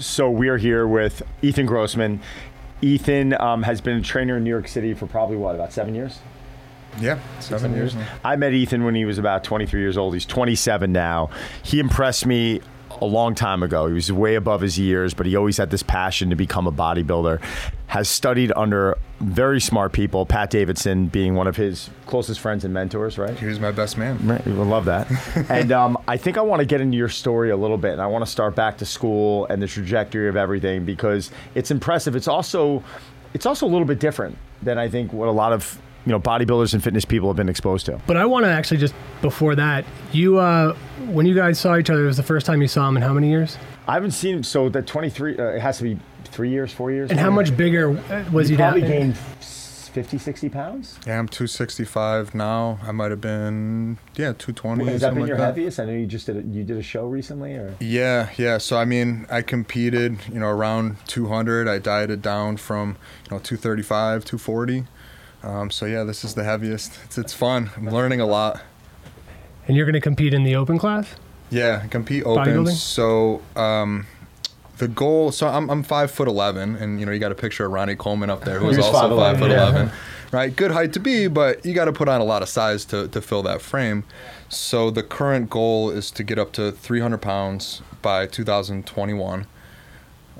So we are here with Ethan Grossman. Ethan um, has been a trainer in New York City for probably what about seven years? Yeah, seven years. now. I met Ethan when he was about 23 years old. He's 27 now. He impressed me a long time ago. He was way above his years, but he always had this passion to become a bodybuilder. Has studied under very smart people, Pat Davidson being one of his closest friends and mentors, right? He was my best man. Right, we love that. and um, I think I want to get into your story a little bit, and I want to start back to school and the trajectory of everything because it's impressive. It's also, it's also a little bit different than I think what a lot of you know bodybuilders and fitness people have been exposed to. But I want to actually just before that, you uh, when you guys saw each other, it was the first time you saw him in how many years? I haven't seen him. so that 23. Uh, it has to be three years, four years. And how much bigger was he he probably down? gained 50, 60 pounds. Yeah, I'm 265 now. I might have been yeah 220. Has that something been your like heaviest? I know you just did a, you did a show recently, or Yeah, yeah. So I mean, I competed, you know, around 200. I dieted down from, you know, 235, 240. Um, so yeah, this is the heaviest. It's it's fun. I'm learning a lot. And you're going to compete in the open class? Yeah, compete open. Bodybuilding? So um, the goal. So I'm I'm five foot eleven, and you know you got a picture of Ronnie Coleman up there, who was also 5'11", five foot yeah. eleven. Right, good height to be, but you got to put on a lot of size to to fill that frame. So the current goal is to get up to 300 pounds by 2021,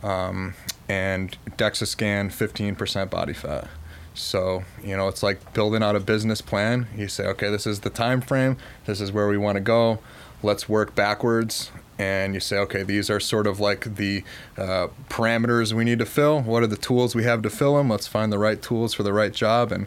um, and DEXA scan 15% body fat. So you know it's like building out a business plan. You say, okay, this is the time frame. This is where we want to go. Let's work backwards. And you say, okay, these are sort of like the uh, parameters we need to fill. What are the tools we have to fill them? Let's find the right tools for the right job. And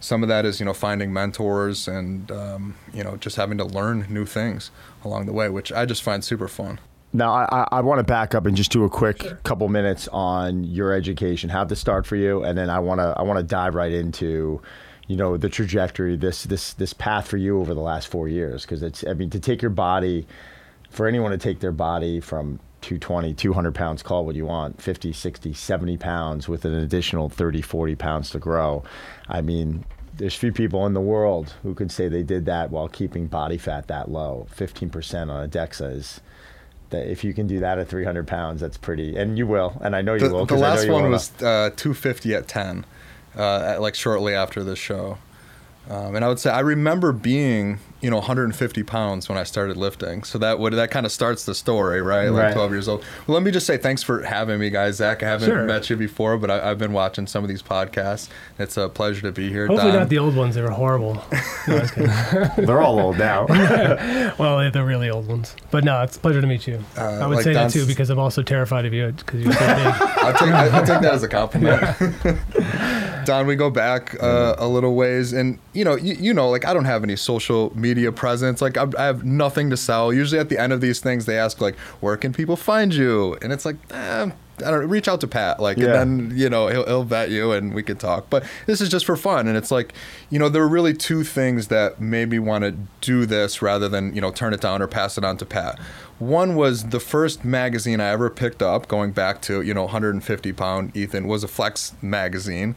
some of that is, you know, finding mentors and, um, you know, just having to learn new things along the way, which I just find super fun. Now, I, I, want to back up and just do a quick couple minutes on your education, how to start for you, and then I want to I want to dive right into, you know, the trajectory, this this this path for you over the last four years, because it's I mean to take your body, for anyone to take their body from 220, 200 pounds, call what you want, 50, 60, 70 pounds with an additional 30, 40 pounds to grow. I mean, there's few people in the world who could say they did that while keeping body fat that low. 15% on a DEXA is that if you can do that at 300 pounds, that's pretty, and you will, and I know you The, will. the last one was uh, 250 at 10, uh, at, like shortly after the show. Um, and I would say I remember being, you know, 150 pounds when I started lifting. So that would that kind of starts the story, right? Like Right. 12 years old. Well, let me just say thanks for having me, guys. Zach, I haven't Sure. met you before, but I, I've been watching some of these podcasts. It's a pleasure to be here. Hopefully Don. not the old ones. They were horrible. No, I was kidding. They're all old now. well, they're the really old ones. But no, it's a pleasure to meet you. Uh, I would like say that too because I'm also terrified of you because you're so big. I'll take, I- I'll take that as a compliment. Don, we go back uh, a little ways, and you know, you, you know, like I don't have any social media presence. Like I, I have nothing to sell. Usually, at the end of these things, they ask like, "Where can people find you?" And it's like, eh, I don't know, reach out to Pat, like, Yeah. and then you know he'll, he'll vet you, and we can talk. But this is just for fun, and it's like, you know, there were really two things that made me want to do this rather than you know turn it down or pass it on to Pat. One was the first magazine I ever picked up, going back to you know 150 pound Ethan was a Flex magazine,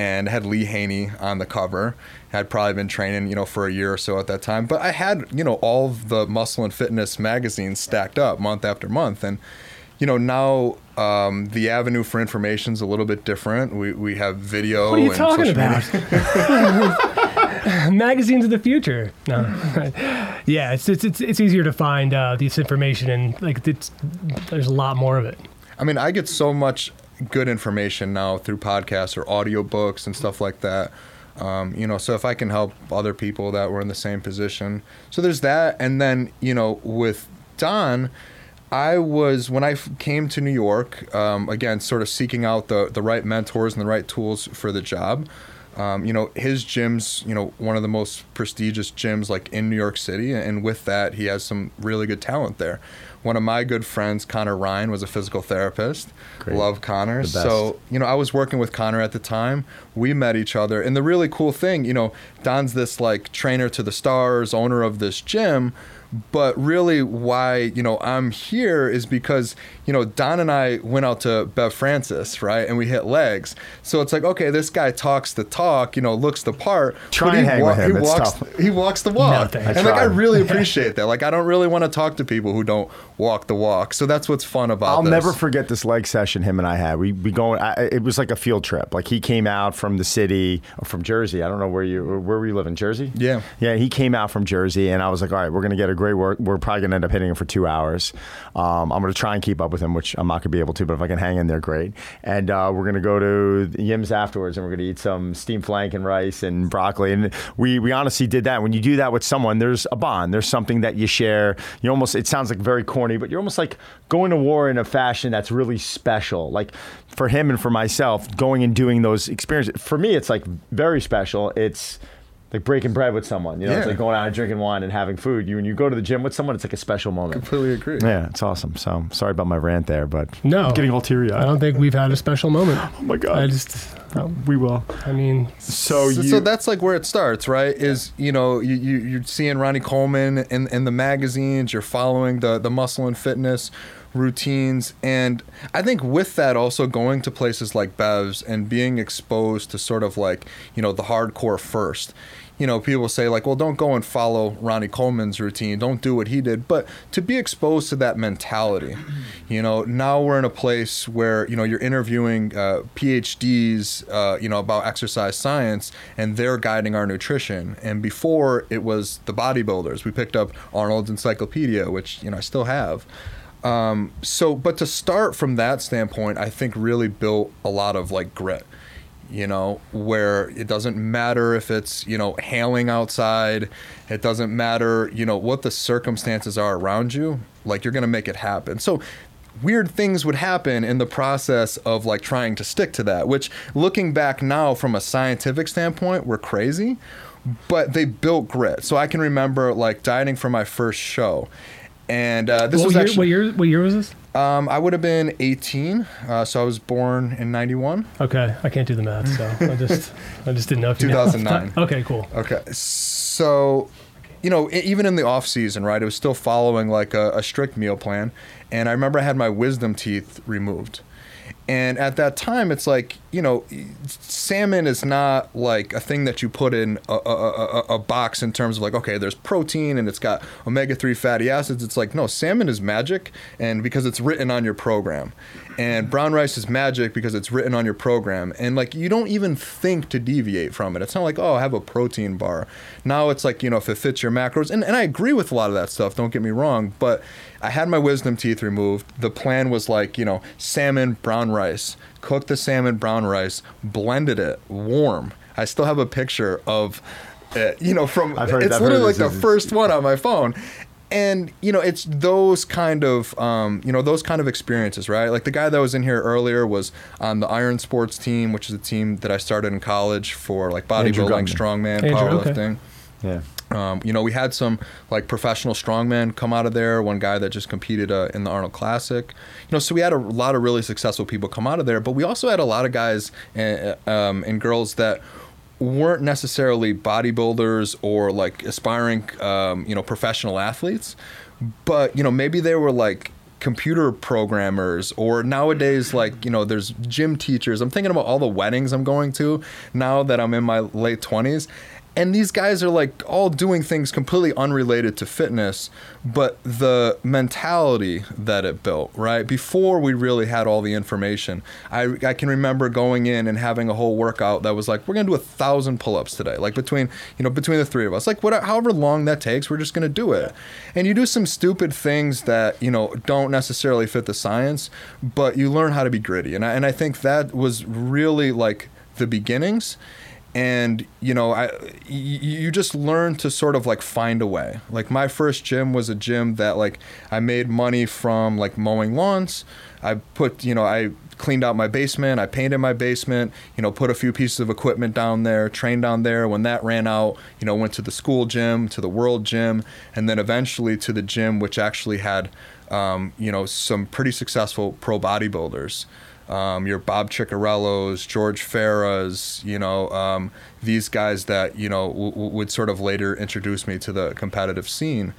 and had Lee Haney on the cover. Had probably been training you know for a year or so at that time, but I had you know all of the muscle and fitness magazines stacked up month after month, and you know now um, the avenue for information is a little bit different. We we have video. What are you and talking about? Magazines of the future. No. yeah, it's, it's it's it's easier to find uh, this information and like it's there's a lot more of it. I mean, I get so much good information now through podcasts or audiobooks and stuff like that. Um, you know, so if I can help other people that were in the same position, so there's that. And then, you know, with Don, I was when I came to New York um, again, sort of seeking out the the right mentors and the right tools for the job. Um, you know, his gym's you know one of the most prestigious gyms like in New York City, and with that, he has some really good talent there. One of my good friends, Connor Ryan, was a physical therapist. Great. Love Connor. So you know, I was working with Connor at the time. We met each other, and the really cool thing, you know, Don's this like trainer to the stars, owner of this gym. But really, why you know I'm here is because you know Don and I went out to Bev Francis, right, and we hit legs. So it's like, okay, this guy talks the talk, you know, looks the part. Try but and he hang with him. He It's walks. tough. He walks the walk, thanks. and like I really appreciate that. Like I don't really want to talk to people who don't walk the walk. So that's what's fun about. I'll this. never forget this leg session him and I had. We we going. I, it was like a field trip. Like he came out from the city, or from Jersey. I don't know where you where were you living, Jersey? Yeah. yeah. He came out from Jersey, and I was like, all right, we're gonna get a great work. We're probably gonna end up hitting him for two hours. Um, I'm gonna try and keep up with him, which I'm not gonna be able to, but if I can hang in there, great. And uh, we're gonna go to Yim's afterwards, and we're gonna eat some steamed flank and rice and broccoli. And we we honestly did that. When you do that with someone, there's a bond. There's something that you share. You almost. It sounds like very corny, but you're almost like going to war in a fashion that's really special. Like for him and for myself, going and doing those experiences. For me, it's like very special. It's like breaking bread with someone. You know, it's like going out and drinking wine and having food. You when you go to the gym with someone, it's like a special moment. Completely agree. Yeah, it's awesome. So sorry about my rant there, but No. I'm getting all teary I don't think we've had a special moment. Oh my god, I just, uh, we will. I mean, So so, you. so that's like where it starts, right? Is you know you, you you're seeing Ronnie Coleman in in the magazines, you're following the the muscle and fitness routines, and I think with that also going to places like Bev's and being exposed to sort of like you know the hardcore first. You know, people say like, well, don't go and follow Ronnie Coleman's routine. Don't do what he did. But to be exposed to that mentality, you know, now we're in a place where you know you're interviewing uh, PhDs, uh, you know, about exercise science, and they're guiding our nutrition. And before it was the bodybuilders. We picked up Arnold's Encyclopedia, which you know I still have. Um, so, but to start from that standpoint, I think really built a lot of like grit you know, where it doesn't matter if it's, you know, hailing outside, it doesn't matter, you know, what the circumstances are around you, like you're going to make it happen. So weird things would happen in the process of like trying to stick to that, which looking back now from a scientific standpoint, were crazy, but they built grit. So I can remember like dieting for my first show. And uh, this what was year, actually, what year? What year was this? um, I would have been 18. Uh, so I was born in 91. Okay, I can't do the math, so I just, I just didn't know. If you know. 2009. Okay, cool. Okay. So, you know, even in the off season, right, it was still following like a, a strict meal plan. And I remember I had my wisdom teeth removed. And at that time, it's like, you know, salmon is not like a thing that you put in a, a, a, a box in terms of like, okay, there's protein and it's got omega 3 fatty acids. It's like, no, salmon is magic and because it's written on your program. And brown rice is magic because it's written on your program. And like, you don't even think to deviate from it. It's not like, oh, I have a protein bar. Now it's like, you know, if it fits your macros. And, and I agree with a lot of that stuff, don't get me wrong. But I had my wisdom teeth removed. The plan was like, you know, salmon, brown rice. Cooked the salmon, brown rice, blended it warm. I still have a picture of it, you know, from I've heard- it's I've literally like the is- first one on my phone. And you know, it's those kind of um, you know those kind of experiences, right? Like the guy that was in here earlier was on the Iron Sports team, which is a team that I started in college for like bodybuilding, strongman, Andrew, okay. powerlifting. yeah. Um, you know, we had some like professional strongmen come out of there. One guy that just competed uh, in the Arnold Classic. You know, so we had a lot of really successful people come out of there. But we also had a lot of guys and, um, and girls that weren't necessarily bodybuilders or like aspiring, um, you know, professional athletes. But you know, maybe they were like computer programmers or nowadays like you know there's gym teachers i'm thinking about all the weddings i'm going to now that i'm in my late 20s and these guys are like all doing things completely unrelated to fitness but the mentality that it built right? Before we really had all the information i, I can remember going in and having a whole workout that was like we're to do a thousand pull-ups today. Like between you know between the three of us. Like what however long that takes we're just to do it. And you do some stupid things that you know don't necessarily fit the science but you learn how to be gritty. And I, and I think that was really like the beginnings and you know i you just learn to sort of like find a way. Like my first gym was a gym that like i made money from like mowing lawns. I put you know i cleaned out my basement. I painted my basement you know put a few pieces of equipment down there trained down there. When that ran out you know went to the school gym to the world gym and then eventually to the gym which actually had um, you know some pretty successful pro bodybuilders um, your Bob Ciccarellos, George Farahs, you know, um, these guys that, you know, w- w- would sort of later introduce me to the competitive scene.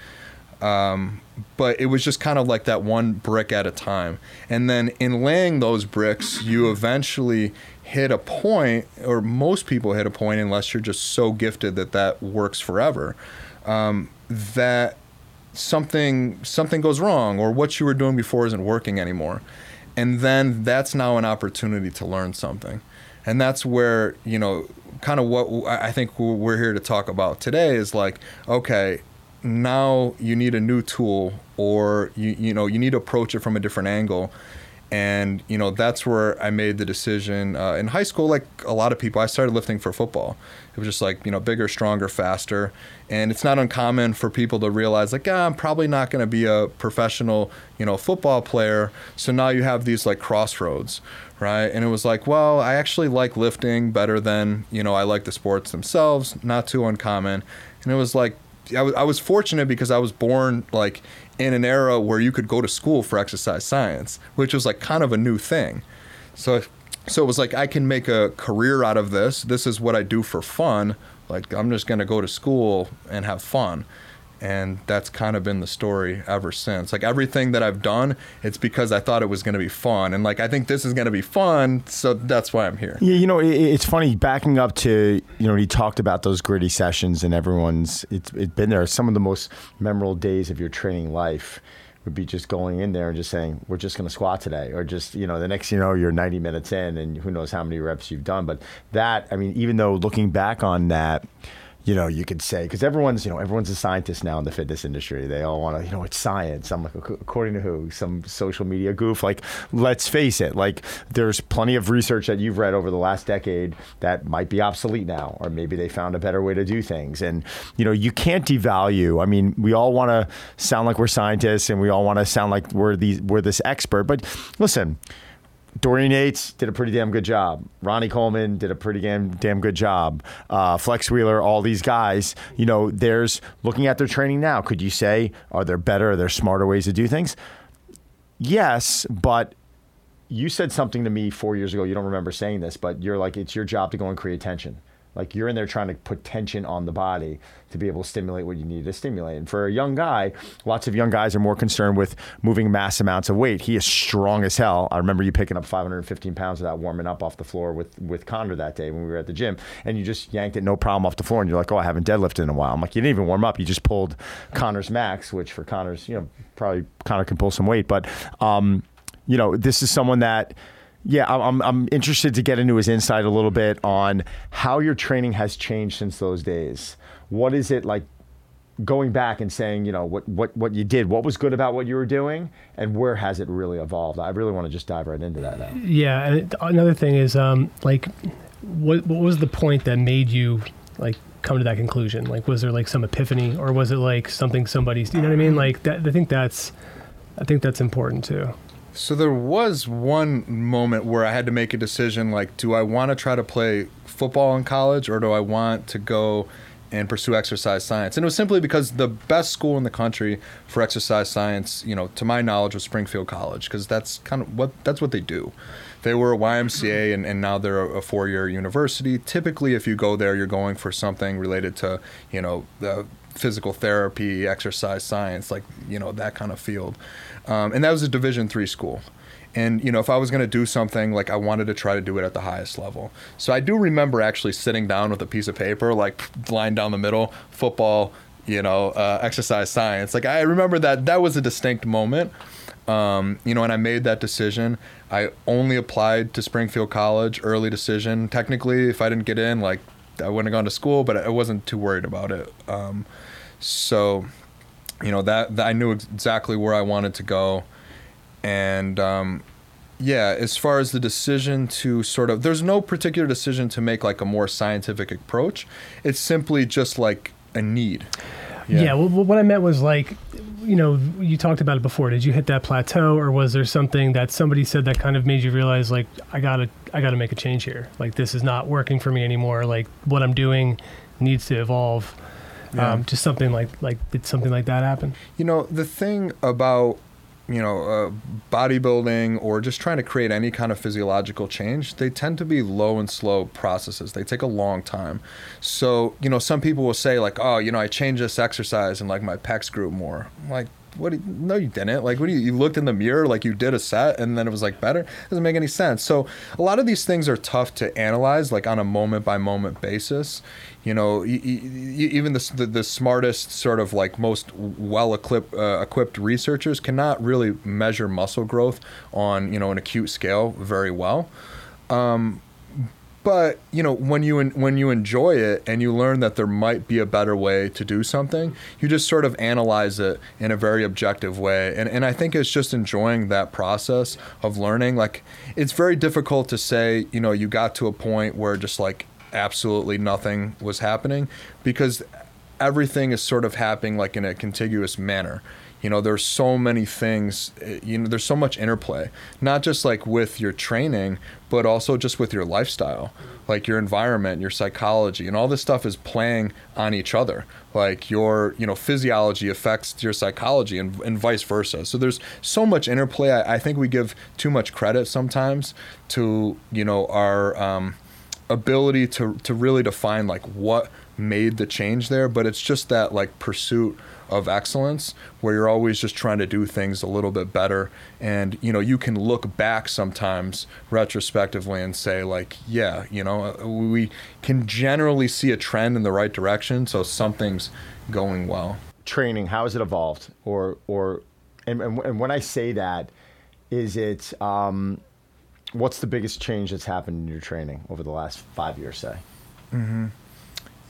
Um, but it was just kind of like that one brick at a time. And then in laying those bricks, you eventually hit a point, or most people hit a point, unless you're just so gifted that that works forever, um, that something something goes wrong or what you were doing before isn't working anymore and then that's now an opportunity to learn something. And that's where you know kind of what i think we're here to talk about today is like okay now you need a new tool or you you know you need to approach it from a different angle and you know that's where I made the decision uh, in high school. Like a lot of people, I started lifting for football. It was just like you know bigger, stronger, faster, and it's not uncommon for people to realize like ah, I'm probably not going to be a professional you know football player. So now you have these like crossroads, right? And it was like, well, I actually like lifting better than you know I like the sports themselves. Not too uncommon, and it was like I was, I was fortunate because I was born like in an era where you could go to school for exercise science, which was like kind of a new thing. So so it was like I can make a career out of this. This is what I do for fun. Like I'm just to go to school and have fun and that's kind of been the story ever since. Like everything that i've done it's because i thought it was going to be fun and like i think this is going to be fun so that's why i'm here. Yeah you know it, it's funny backing up to you know he talked about those gritty sessions and everyone's it's, it's been there. Some of the most memorable days of your training life would be just going in there and just saying we're just going to squat today or just you know the next you know you're 90 minutes in and who knows how many reps you've done but that i mean even though looking back on that you know, you could say because everyone's, you know, everyone's a scientist now in the fitness industry. They all want to, you know, it's science. I'm like, according to who? Some social media goof. Like, let's face it. Like, there's plenty of research that you've read over the last decade that might be obsolete now, or maybe they found a better way to do things. And you know, you can't devalue. I mean, we all want to sound like we're scientists, and we all want to sound like we're these we're this expert. But listen Dorian Yates did a pretty damn good job. Ronnie Coleman did a pretty damn, damn good job. Uh, Flex Wheeler, all these guys, you know, there's looking at their training now. Could you say, are there better, are there smarter ways to do things? Yes, but you said something to me four years ago. You don't remember saying this, but you're like, it's your job to go and create tension. Like you're in there trying to put tension on the body to be able to stimulate what you need to stimulate. And for a young guy, lots of young guys are more concerned with moving mass amounts of weight. He is strong as hell. I remember you picking up 515 pounds without warming up off the floor with with Connor that day when we were at the gym, and you just yanked it no problem off the floor. And you're like, oh, I haven't deadlifted in a while. I'm like, you didn't even warm up. You just pulled Connor's max, which for Connor's, you know, probably Connor can pull some weight, but um, you know, this is someone that yeah, I'm, I'm interested to get into his insight a little bit on how your training has changed since those days. What is it like going back and saying, you know, what, what, what you did, what was good about what you were doing, and where has it really evolved? I really want to just dive right into that now. Yeah, and another thing is, um, like, what, what was the point that made you, like, come to that conclusion? Like, was there, like, some epiphany, or was it, like, something somebody's, you know what I mean? Like, that, I think that's, I think that's important, too. So there was one moment where I had to make a decision like do I want to try to play football in college or do I want to go and pursue exercise science? And it was simply because the best school in the country for exercise science, you know, to my knowledge was Springfield College because that's kind of what that's what they do. They were a YMCA and, and now they're a four-year university. Typically if you go there you're going for something related to, you know, the physical therapy, exercise science, like, you know, that kind of field um, and that was a Division three school. And you know, if I was going to do something, like I wanted to try to do it at the highest level. So I do remember actually sitting down with a piece of paper, like lying down the middle, football, you know, uh, exercise science. Like I remember that that was a distinct moment. Um, you know, and I made that decision. I only applied to Springfield College, early decision. Technically, if I didn't get in, like I wouldn't have gone to school, but I wasn't too worried about it. Um, so you know that, that I knew exactly where I wanted to go, and um, yeah, as far as the decision to sort of, there's no particular decision to make like a more scientific approach. It's simply just like a need. Yeah. yeah well, what I meant was like, you know, you talked about it before. Did you hit that plateau, or was there something that somebody said that kind of made you realize, like, I gotta, I gotta make a change here. Like, this is not working for me anymore. Like, what I'm doing needs to evolve. Yeah. Um, just something like like did something like that happen? You know, the thing about you know uh, bodybuilding or just trying to create any kind of physiological change, they tend to be low and slow processes. They take a long time. So you know, some people will say like, oh, you know, I changed this exercise and like my pecs grew more. I'm like what? you- No, you didn't. Like, what do you? You looked in the mirror like you did a set, and then it was like better. Doesn't make any sense. So a lot of these things are tough to analyze, like on a moment by moment basis. You know, even the, the the smartest sort of like most well equipped uh, equipped researchers cannot really measure muscle growth on you know an acute scale very well. But you know when you when you enjoy it and you learn that there might be a better way to do something you just sort of analyze it in a very objective way. And and I think it's just enjoying that process of learning. Like it's very difficult to say you know you got to a point where just like absolutely nothing was happening because everything is sort of happening like in a contiguous manner. You know there's so many things eh, you know there's so much interplay not just like with your training but also just with your lifestyle like your environment your psychology and all this stuff is playing on each other. Like your you know physiology affects your psychology and, and vice versa. So there's so much interplay. I, I think we give too much credit sometimes to you know our um, ability to to really define like what made the change there but it's just that like pursuit of excellence where you're always just trying to do things a little bit better. And you know you can look back sometimes retrospectively and say like yeah you know uh, we can generally see a trend in the right direction so something's going well. Training how has it evolved? Or or and, and, and when i say that is it um, what's the biggest change that's happened in your training over the last five years say? Mm-hmm.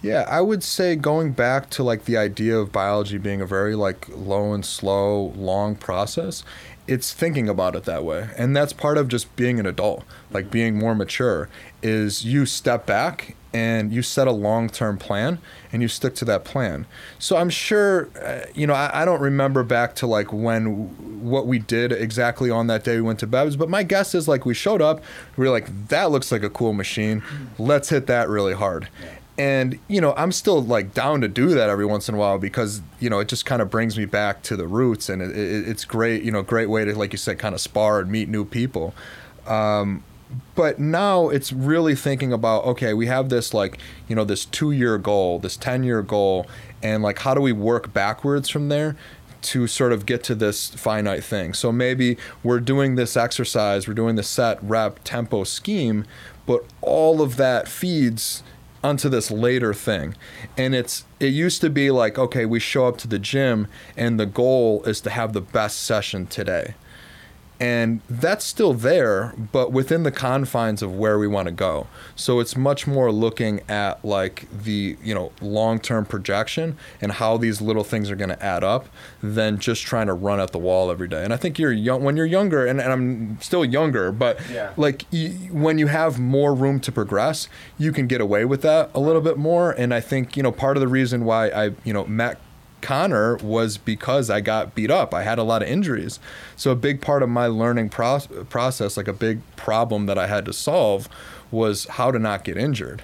Yeah, I would say going back to like the idea of biology being a very like low and slow, long process, it's thinking about it that way. And that's part of just being an adult, like being more mature is you step back and you set a long-term plan and you stick to that plan. So I'm sure uh, you know, I, I don't remember back to like when what we did exactly on that day we went to Bev's, but my guess is like we showed up, we were like that looks like a cool machine. Let's hit that really hard and you know i'm still like down to do that every once in a while because you know it just kind of brings me back to the roots and it, it, it's great you know great way to like you said kind of spar and meet new people. Um, but now it's really thinking about okay we have this like you know this two year goal this 10 year goal and like how do we work backwards from there to sort of get to this finite thing? So maybe we're doing this exercise we're doing the set rep tempo scheme but all of that feeds onto this later thing. And it's it used to be like okay we show up to the gym and the goal is to have the best session today and that's still there but within the confines of where we want to go. So it's much more looking at like the you know long-term projection and how these little things are going to add up than just trying to run at the wall every day. And i think you're young when you're younger and, and i'm still younger but Yeah. like y when you have more room to progress you can get away with that a little bit more. And i think you know part of the reason why i you know met Connor was because I got beat up. I had a lot of injuries. So a big part of my learning pro- process, like a big problem that I had to solve, was how to not get injured.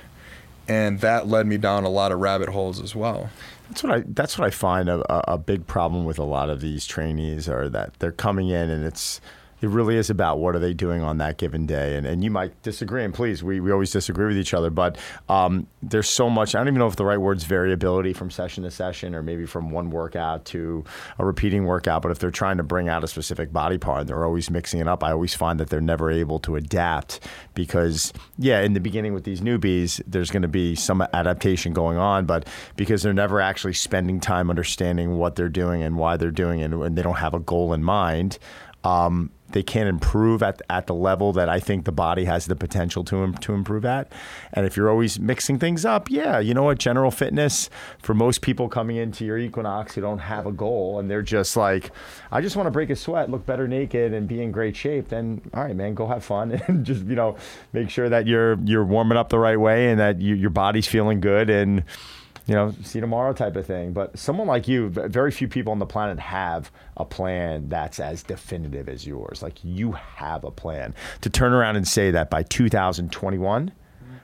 And that led me down a lot of rabbit holes as well. That's what I. That's what I find a, a, a big problem with a lot of these trainees are that they're coming in and it's it really is about what are they doing on that given day. And and you might disagree, and please, we, we always disagree with each other. But um, there's so much. I don't even know if the right word's variability from session to session, or maybe from one workout to a repeating workout. But if they're trying to bring out a specific body part, and they're always mixing it up. I always find that they're never able to adapt because yeah, in the beginning with these newbies, there's going to be some adaptation going on, but because they're never actually spending time understanding what they're doing and why they're doing it, and they don't have a goal in mind, um, they can't improve at, at the level that I think the body has the potential to to improve at. And if you're always mixing things up, yeah, you know what? General fitness for most people coming into your Equinox who don't have a goal and they're just like, I just want to break a sweat, look better naked, and be in great shape. Then all right, man, go have fun and just you know make sure that you're you're warming up the right way and that you, your body's feeling good and you know, see tomorrow type of thing. But someone like you, very few people on the planet have a plan that's as definitive as yours. Like you have a plan to turn around and say that by 2021,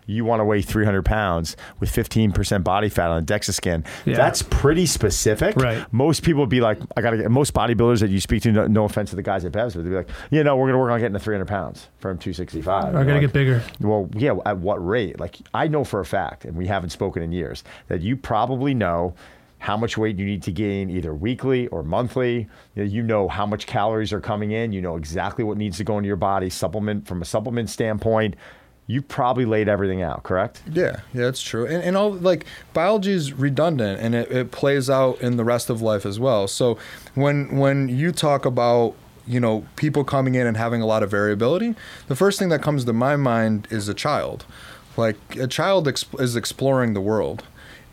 you want to weigh 300 pounds with 15% body fat on a DEXA scan. Yeah. That's pretty specific. Right. Most people would be like, I got to get, most bodybuilders that you speak to, no, no offense to the guys at Bev's, but they'd be like, you know, we're going to work on getting to 300 pounds from 265. I You're gotta get bigger. well, yeah, at what rate? Like, I know for a fact, and we haven't spoken in years, that you probably know how much weight you need to gain either weekly or monthly. You know, you know how much calories are coming in. You know exactly what needs to go into your body, supplement from a supplement standpoint. You probably laid everything out, correct? Yeah, yeah, that's true. And, and all like biology is redundant and it, it plays out in the rest of life as well. So when when you talk about you know people coming in and having a lot of variability, the first thing that comes to my mind is a child. Like a child exp- is exploring the world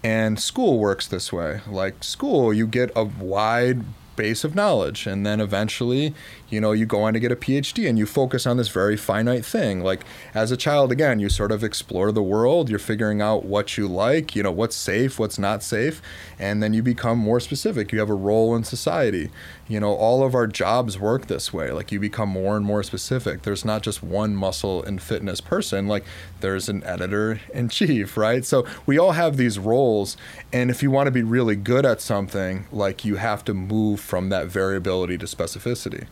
and school works this way. Like school, you get a wide base of knowledge and then eventually you know you go on to get a phd and you focus on this very finite thing. Like as a child again you sort of explore the world you're figuring out what you like you know what's safe what's not safe and then you become more specific. You have a role in society. You know all of our jobs work this way. Like you become more and more specific. There's not just one muscle and fitness person. Like there's an editor in chief right? So we all have these roles and if you want to be really good at something like you have to move from that variability to specificity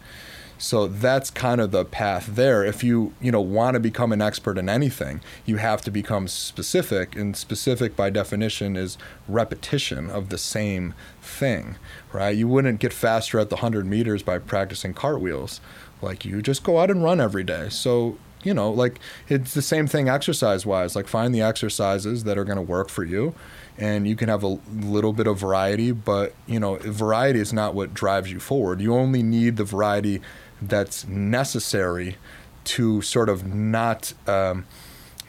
so that's kind of the path there. If you, you know, want to become an expert in anything, you have to become specific and specific by definition is repetition of the same thing, right? You wouldn't get faster at the 100 meters by practicing cartwheels. Like you just go out and run every day. So, you know, like it's the same thing exercise wise. Like find the exercises that are going to work for you and you can have a little bit of variety, but you know, variety is not what drives you forward. You only need the variety that's necessary to sort of not um,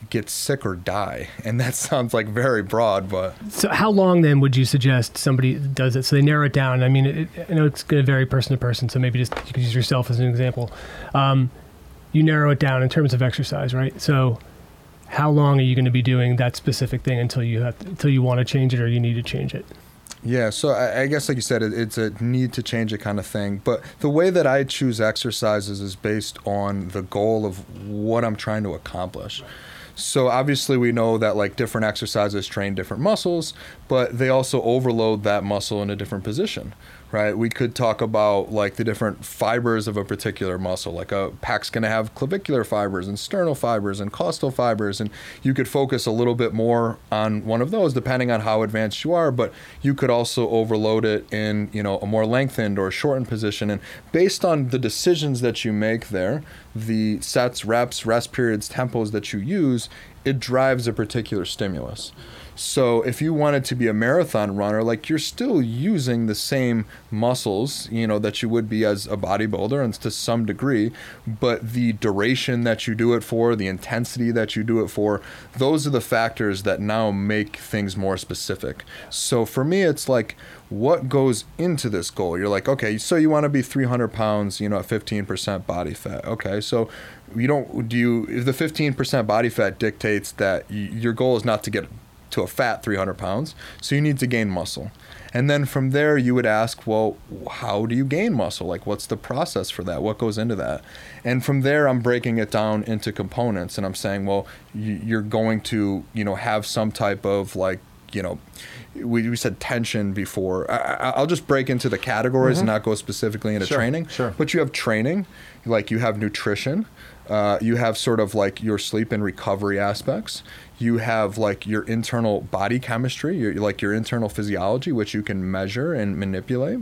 get sick or die. And that sounds like very broad, but. So, how long then would you suggest somebody does it? So they narrow it down. I mean, it, I know it's going to vary person to person. So maybe just you could use yourself as an example. Um, you narrow it down in terms of exercise, right? So, how long are you going to be doing that specific thing until you have to, until you want to change it or you need to change it? Yeah, so I, I guess like you said, it, it's a need to change it kind of thing. But the way that I choose exercises is based on the goal of what I'm trying to accomplish. So obviously we know that like different exercises train different muscles, but they also overload that muscle in a different position right? We could talk about like the different fibers of a particular muscle. Like a pec's going to have clavicular fibers and sternal fibers and costal fibers, and you could focus a little bit more on one of those depending on how advanced you are. But you could also overload it in you know a more lengthened or shortened position, and based on the decisions that you make there, the sets, reps, rest periods, tempos that you use, it drives a particular stimulus. So if you wanted to be a marathon runner, like you're still using the same muscles, you know, that you would be as a bodybuilder and to some degree, but the duration that you do it for, the intensity that you do it for, those are the factors that now make things more specific. So for me, it's like, what goes into this goal? You're like, okay, so you want to be 300 pounds, you know, at 15% body fat. Okay, so you don't do you if the 15% body fat dictates that your goal is not to get to a fat 300 pounds. So you need to gain muscle. And then from there, you would ask, well, how do you gain muscle? Like, what's the process for that? What goes into that? And from there, I'm breaking it down into components, and I'm saying, well, you're going to, you know, have some type of like, you know, we, we said tension before. I, will just break into the categories mm-hmm. and not go specifically into sure, training. Sure. But you have training, like you have nutrition, uh, you have sort of like your sleep and recovery aspects you have like your internal body chemistry, your, like your internal physiology, which you can measure and manipulate.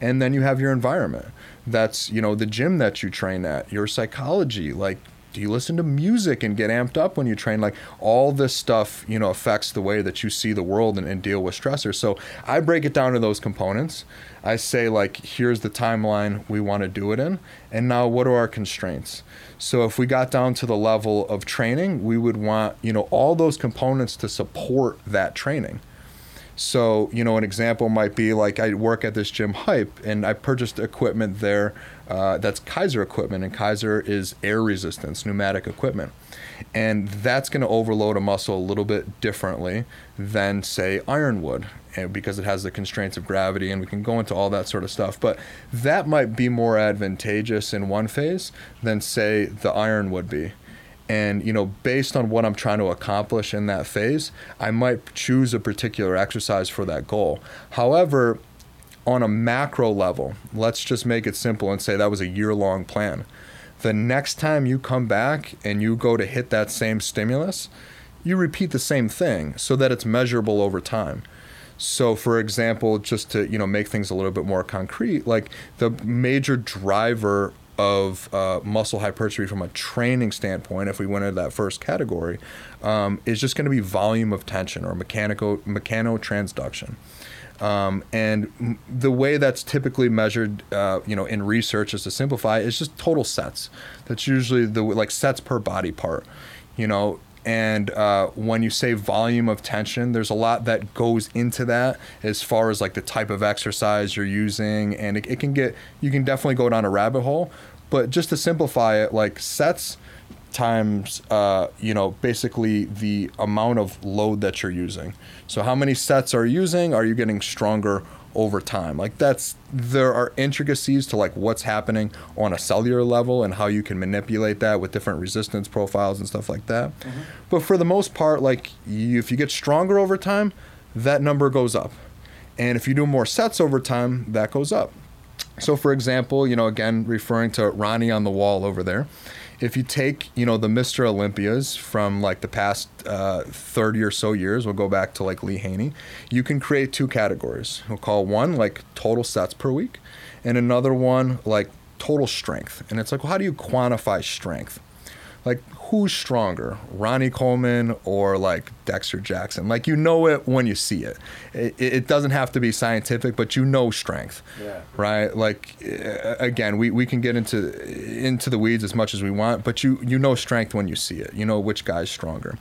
And then you have your environment. That's, you know, the gym that you train at, your psychology, like do you listen to music and get amped up when you train? Like all this stuff you know affects the way that you see the world and, and, deal with stressors. So i break it down to those components. I say like here's the timeline we want to do it in and now what are our constraints? So if we got down to the level of training we would want you know all those components to support that training so, you know, an example might be like I work at this gym hype and I purchased equipment there uh, that's Keiser equipment, and Keiser is air resistance, pneumatic equipment. And that's going to overload a muscle a little bit differently than, say, ironwood because it has the constraints of gravity, and we can go into all that sort of stuff. But that might be more advantageous in one phase than, say, the iron would be and you know based on what i'm trying to accomplish in that phase i might choose a particular exercise for that goal. However on a macro level let's just make it simple and say that was a year long plan. The next time you come back and you go to hit that same stimulus you repeat the same thing so that it's measurable over time. So, for example, just to you know make things a little bit more concrete, like the major driver of uh, muscle hypertrophy from a training standpoint, if we went into that first category, um, is just going to be volume of tension or mechanical mechanotransduction. Um, and m- the way that's typically measured, uh, you know, in research, just to simplify, is just total sets. That's usually the like sets per body part. You know, and uh, when you say volume of tension, there's a lot that goes into that as far as like the type of exercise you're using, and it, it can get you can definitely go down a rabbit hole. But just to simplify it, like sets times uh, you know basically the amount of load that you're using. So how many sets are you using? Are you getting stronger over time. Like that's there are intricacies to like what's happening on a cellular level and how you can manipulate that with different resistance profiles and stuff like that. Mm-hmm. But for the most part like you, if you get stronger over time that number goes up. And if you do more sets over time that goes up. So for example you know again referring to ronnie on the wall over there if you take you know the Mr. Olympias from like the past uh, 30 or so years, we'll go back to like Lee Haney. You can create two categories. We'll call one like total sets per week, and another one like total strength. And it's like, well, how do you quantify strength? Like who's stronger, Ronnie Coleman or like Dexter Jackson? Like you know it when you see it. It, it doesn't have to be scientific, but you know strength, Yeah. right? Like again, we, we can get into into the weeds as much as we want, but you you know strength when you see it. You know which guy's stronger.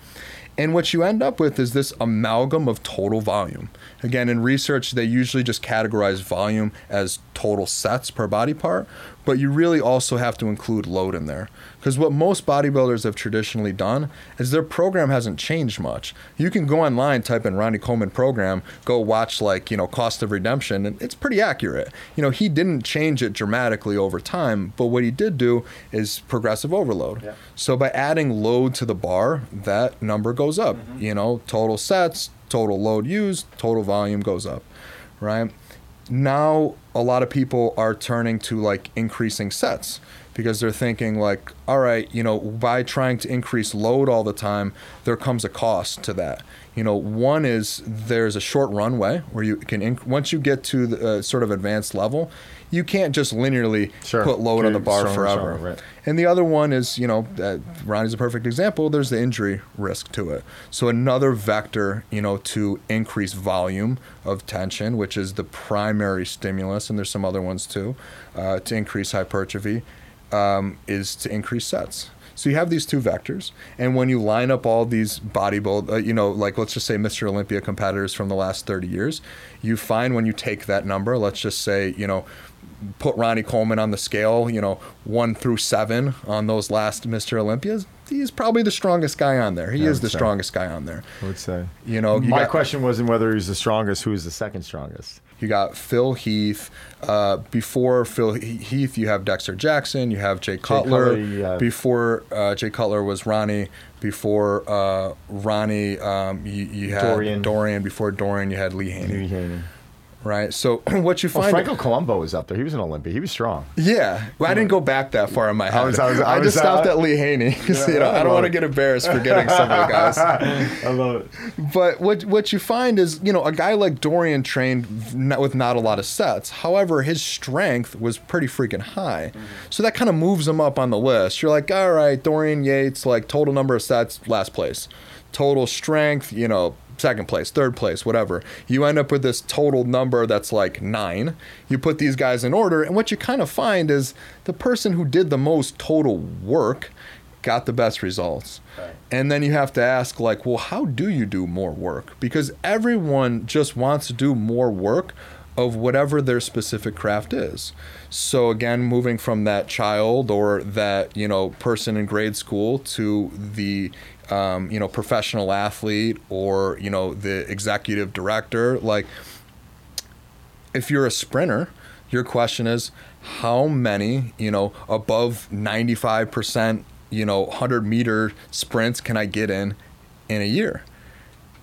And what you end up with is this amalgam of total volume. Again, in research, they usually just categorize volume as total sets per body part, but you really also have to include load in there. Because what most bodybuilders have traditionally done is their program hasn't changed much. You can go online, type in Ronnie Coleman program, go watch like, you know, cost of redemption, and it's pretty accurate. You know, he didn't change it dramatically over time, but what he did do is progressive overload. Yeah. So by adding load to the bar, that number goes up. Mm-hmm. You know, total sets, total load used, total volume goes up, right? Now a lot of people are turning to like increasing sets because they're thinking like, all right, you know, by trying to increase load all the time, there comes a cost to that. You know, one is there's a short runway where you can inc- once you get to the uh, sort of advanced level, you can't just linearly Sure. put load on the bar forever. right. And the other one is, you know, uh, Ronnie's a perfect example. There's the injury risk to it. So another vector, you know, to increase volume of tension, which is the primary stimulus, and there's some other ones too, uh, to increase hypertrophy, um, is to increase sets. So you have these two vectors, and when you line up all these bodybuild, uh, you know, like let's just say Mr. Olympia competitors from the last 30 years, you find when you take that number, let's just say, you know, put Ronnie Coleman on the scale, you know, one through seven on those last Mr. Olympias, he's probably the strongest guy on there. He is the say. strongest guy on there. I would say. You know, you My got, question wasn't whether he's the strongest. Who's the second strongest? you got Phil Heath. Uh, before Phil Heath, you have Dexter Jackson. You have Jay Cutler. Have- Before uh, Jay Cutler was Ronnie. Before uh, Ronnie, um, you, you had Dorian. Dorian. Before Dorian, you had Lee Haney. Lee Haney. Right. So what you Well, find? Franco Columbu was up there. He was an Olympian. He was strong. Yeah, well, I didn't go back that far in my head. I, was- I was- I just was, stopped uh, at Lee Haney. Yeah, you know, I I don't want to get embarrassed forgetting some of the guys. I love it. But what what you find is, you know, a guy like Dorian trained with not a lot of sets. However, his strength was pretty freaking high, so that kind of moves him up on the list. You're like, all right, Dorian Yates, like total number of sets, last place, total strength, you know. Second place, third place, whatever. You end up with this total number that's like nine. You put these guys in order, and what you kind of find is the person who did the most total work got the best results. And then you have to ask, like, well, how do you do more work? Because everyone just wants to do more work of whatever their specific craft is. So again, moving from that child or that you know person in grade school to the um, you know professional athlete or you know the executive director, like if you're a sprinter, your question is how many, you know, above 95%, you know, 100 meter sprints can I get in in a year?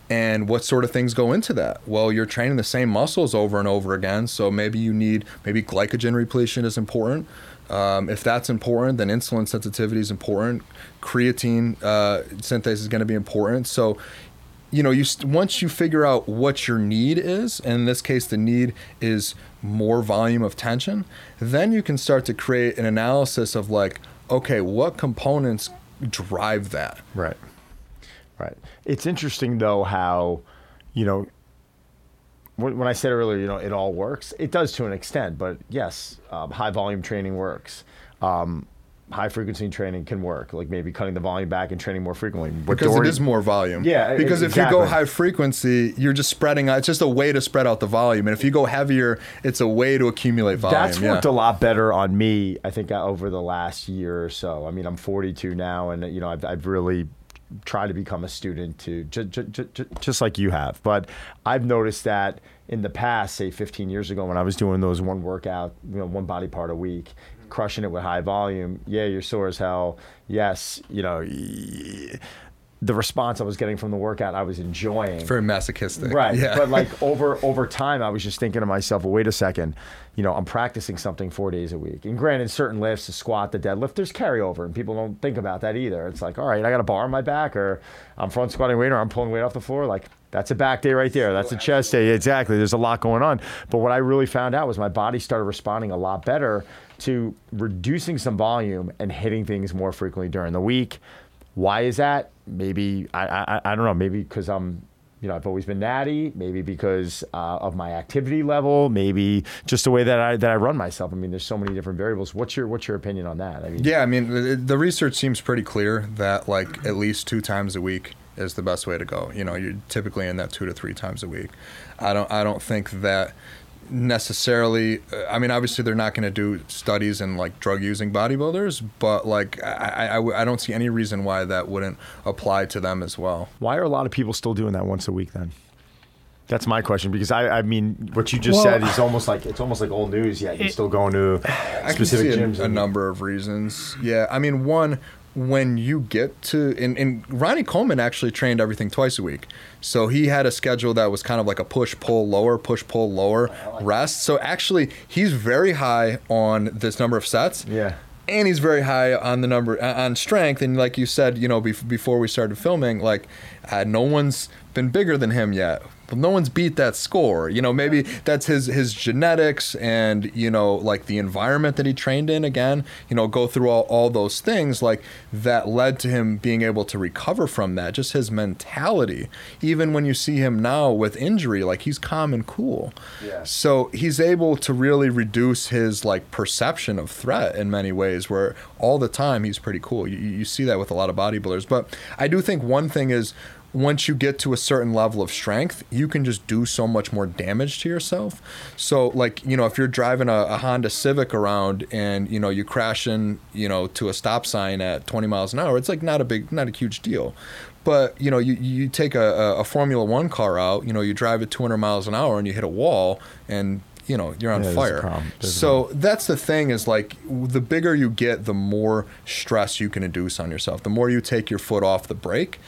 And what sort of things go into that? Well, you're training the same muscles over and over again. So maybe you need, maybe glycogen repletion is important. Um, if that's important, then insulin sensitivity is important. Creatine uh, synthase is going to be important. So you know, you st- once you figure out what your need is, and in this case, the need is more volume of tension, then you can start to create an analysis of like, okay, what components drive that? Right. Right. It's interesting though how, you know, when, I said earlier, you know, it all works. It does to an extent, but yes, um, high volume training works. Um, high frequency training can work, like maybe cutting the volume back and training more frequently. What Because Dory- it is more volume. Yeah, Because if you go high frequency, you're just spreading out. It's just a way to spread out the volume. And if you go heavier, it's a way to accumulate volume. That's yeah. worked a lot better on me, I think, uh, over the last year or so. I mean, I'm 42 now, and you know, I've, I've really tried to become a student to just, just, just like you have. But I've noticed that in the past, say 15 years ago, when I was doing those one workout, you know, one body part a week, crushing it with high volume, yeah, you're sore as hell. Yes, you know. y- The response I was getting from the workout, I was enjoying. Very masochistic. Right. Yeah. But like over over time, I was just thinking to myself, well, wait a second. You know, I'm practicing something four days a week. And granted, certain lifts, the squat, the deadlift, there's carryover, and people don't think about that either. It's like, all right, I got a bar on my back, or I'm front squatting weight, or I'm pulling weight off the floor. Like that's a back day right there. That's a chest day. Exactly. There's a lot going on. But what I really found out was my body started responding a lot better to reducing some volume and hitting things more frequently during the week. Why is that? Maybe I I, I don't know. Maybe because I'm you know I've always been natty. Maybe because uh, of my activity level. Maybe just the way that I that I run myself. I mean, there's so many different variables. What's your what's your opinion on that? I mean, Yeah, I mean, the, the research seems pretty clear that like at least two times a week is the best way to go. You know, you're typically in that two to three times a week. I don't, I don't think that necessarily. uh, I mean, obviously they're not going to do studies in like drug using bodybuilders, but like I, I, I, I don't see any reason why that wouldn't apply to them as well. why are a lot of people still doing that once a week then? That's my question because I, I mean what you just Well- said is almost like it's almost like old news. Yeah, you're It- still going to I can specific see a, gyms. a and- number of reasons. Yeah, I mean, one when you get to and, and Ronnie Coleman actually trained everything twice a week, so he had a schedule that was kind of like a push pull lower, push pull lower, rest. So actually, he's very high on this number of sets. Yeah. And he's very high on the number on strength, and like you said, you know, bef- before we started filming, like uh, no one's been bigger than him yet. No one's beat that score. You know, maybe that's his his genetics and you know like the environment that he trained in. Again, you know, go through all, all those things like that led to him being able to recover from that. Just his mentality. Even when you see him now with injury, like he's calm and cool. Yeah. So he's able to really reduce his like perception of threat in many ways. Where all the time he's pretty cool. You, you see that with a lot of bodybuilders. But I do think one thing is once you get to a certain level of strength, you can just do so much more damage to yourself. So, like, you know, if you're driving a, a Honda Civic around and, you know, you crash in, you know, to a stop sign at 20 miles an hour, it's like not a big, not a huge deal. But, you know, you, you take a, a- Formula One car out, you know, you drive at 200 miles an hour and you hit a wall and, you know, you're on Yeah, fire. problem. There's a So that's the thing is like the bigger you get, the more stress you can induce on yourself. The more you take your foot off the brake.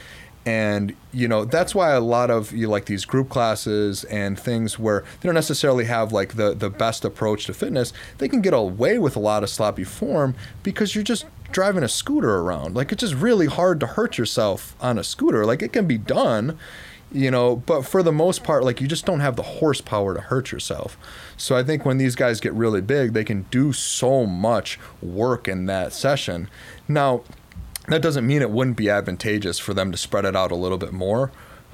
And you know that's why a lot of you like these group classes and things where they don't necessarily have like the the best approach to fitness. They can get away with a lot of sloppy form because you're just driving a scooter around. Like it's just really hard to hurt yourself on a scooter. Like it can be done, you know, but for the most part, like you just don't have the horsepower to hurt yourself. So I think when these guys get really big, they can do so much work in that session. Now, that doesn't mean it wouldn't be advantageous for them to spread it out a little bit more.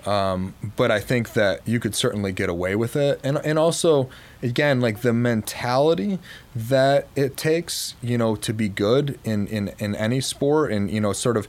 Um, but I think that you could certainly get away with it. And, and also, again, like the mentality that it takes, you know, to be good in, in, in any sport and, you know, sort of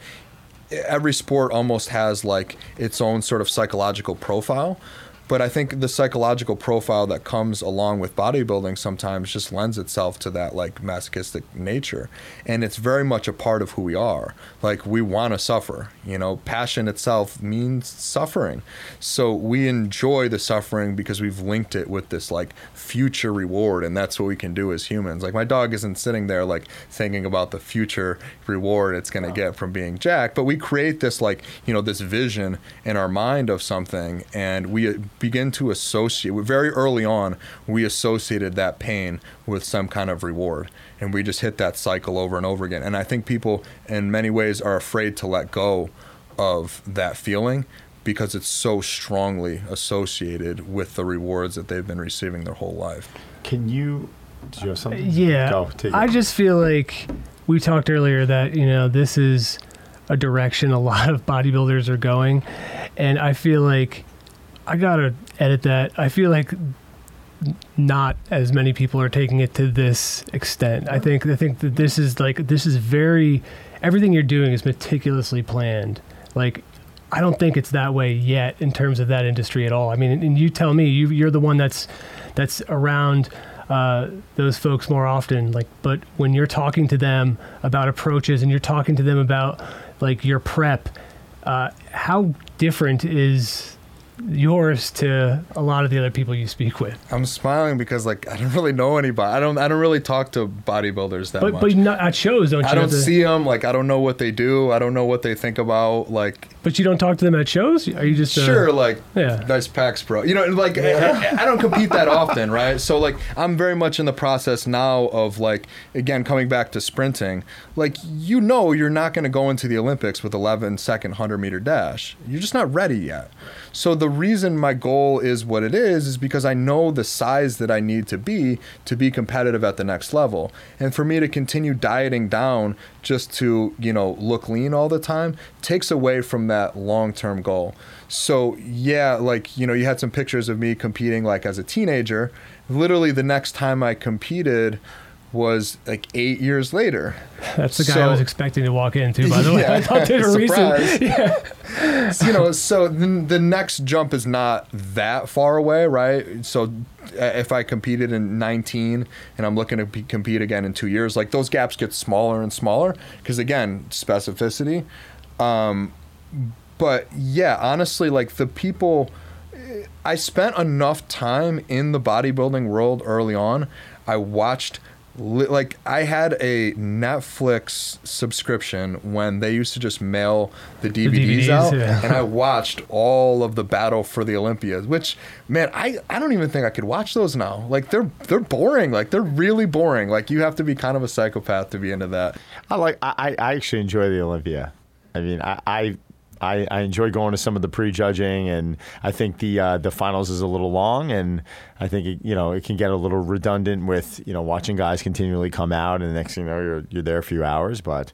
every sport almost has like its own sort of psychological profile. But I think the psychological profile that comes along with bodybuilding sometimes just lends itself to that like masochistic nature. And it's very much a part of who we are. Like we want to suffer, you know, passion itself means suffering. So we enjoy the suffering because we've linked it with this like future reward. And that's what we can do as humans. Like my dog isn't sitting there like thinking about the future reward it's going to get from being Jack, but we create this like, you know, this vision in our mind of something and we begin to associate very early on we associated that pain with some kind of reward and we just hit that cycle over and over again and i think people in many ways are afraid to let go of that feeling because it's so strongly associated with the rewards that they've been receiving their whole life. Can you? Did you have something? Uh, yeah. Go, take it. I just feel like we talked earlier that, you know, this is a direction a lot of bodybuilders are going. And I feel like I got to edit that. I feel like not as many people are taking it to this extent. I think I think that this is like this is very everything you're doing is meticulously planned. Like I don't think it's that way yet in terms of that industry at all. I mean, and you tell me, you, you're the one that's that's around uh, those folks more often. Like, but when you're talking to them about approaches and you're talking to them about like your prep, uh, how different is yours to a lot of the other people you speak with? I'm smiling because like I don't really know anybody. I don't I don't really talk to bodybuilders that But much. but not at shows, don't you? I don't to- see them. Like I don't know what they do. I don't know what they think about. Like But you don't talk to them at shows. Are you just uh, sure, like yeah. nice packs, bro. You know, like I, I don't compete that often, right? So like I'm very much in the process now of like again coming back to sprinting. Like you know, you're not going to go into the Olympics with 11 second 100 meter dash. You're just not ready yet. So the reason my goal is what it is is because I know the size that I need to be to be competitive at the next level. And for me to continue dieting down just to, you know, look lean all the time takes away from that long-term goal. So, yeah, like, you know, you had some pictures of me competing like as a teenager. Literally the next time I competed was like 8 years later. That's the guy I was expecting to walk into. By the way, I thought they were surprise. recent. Yeah. you know, so the, the next jump is not that far away, right? So uh, if I competed in 19 and I'm looking to be, compete again in two years, like those gaps get smaller and smaller because again, specificity. Um, but yeah, honestly, like the people, I spent enough time in the bodybuilding world early on. I watched, like, I had a Netflix subscription when they used to just mail the DVDs, DVDs, out, yeah. and I watched all of the Battle for the Olympias. Which, man, I, I don't even think I could watch those now. Like, they're they're boring. Like, they're really boring. Like, you have to be kind of a psychopath to be into that. I like. I, I actually enjoy the Olympia. I mean, I. I I, I enjoy going to some of the prejudging, and I think the uh, the finals is a little long, and I think it, you know it can get a little redundant with you know watching guys continually come out, and the next thing you know you're you're there a few hours. But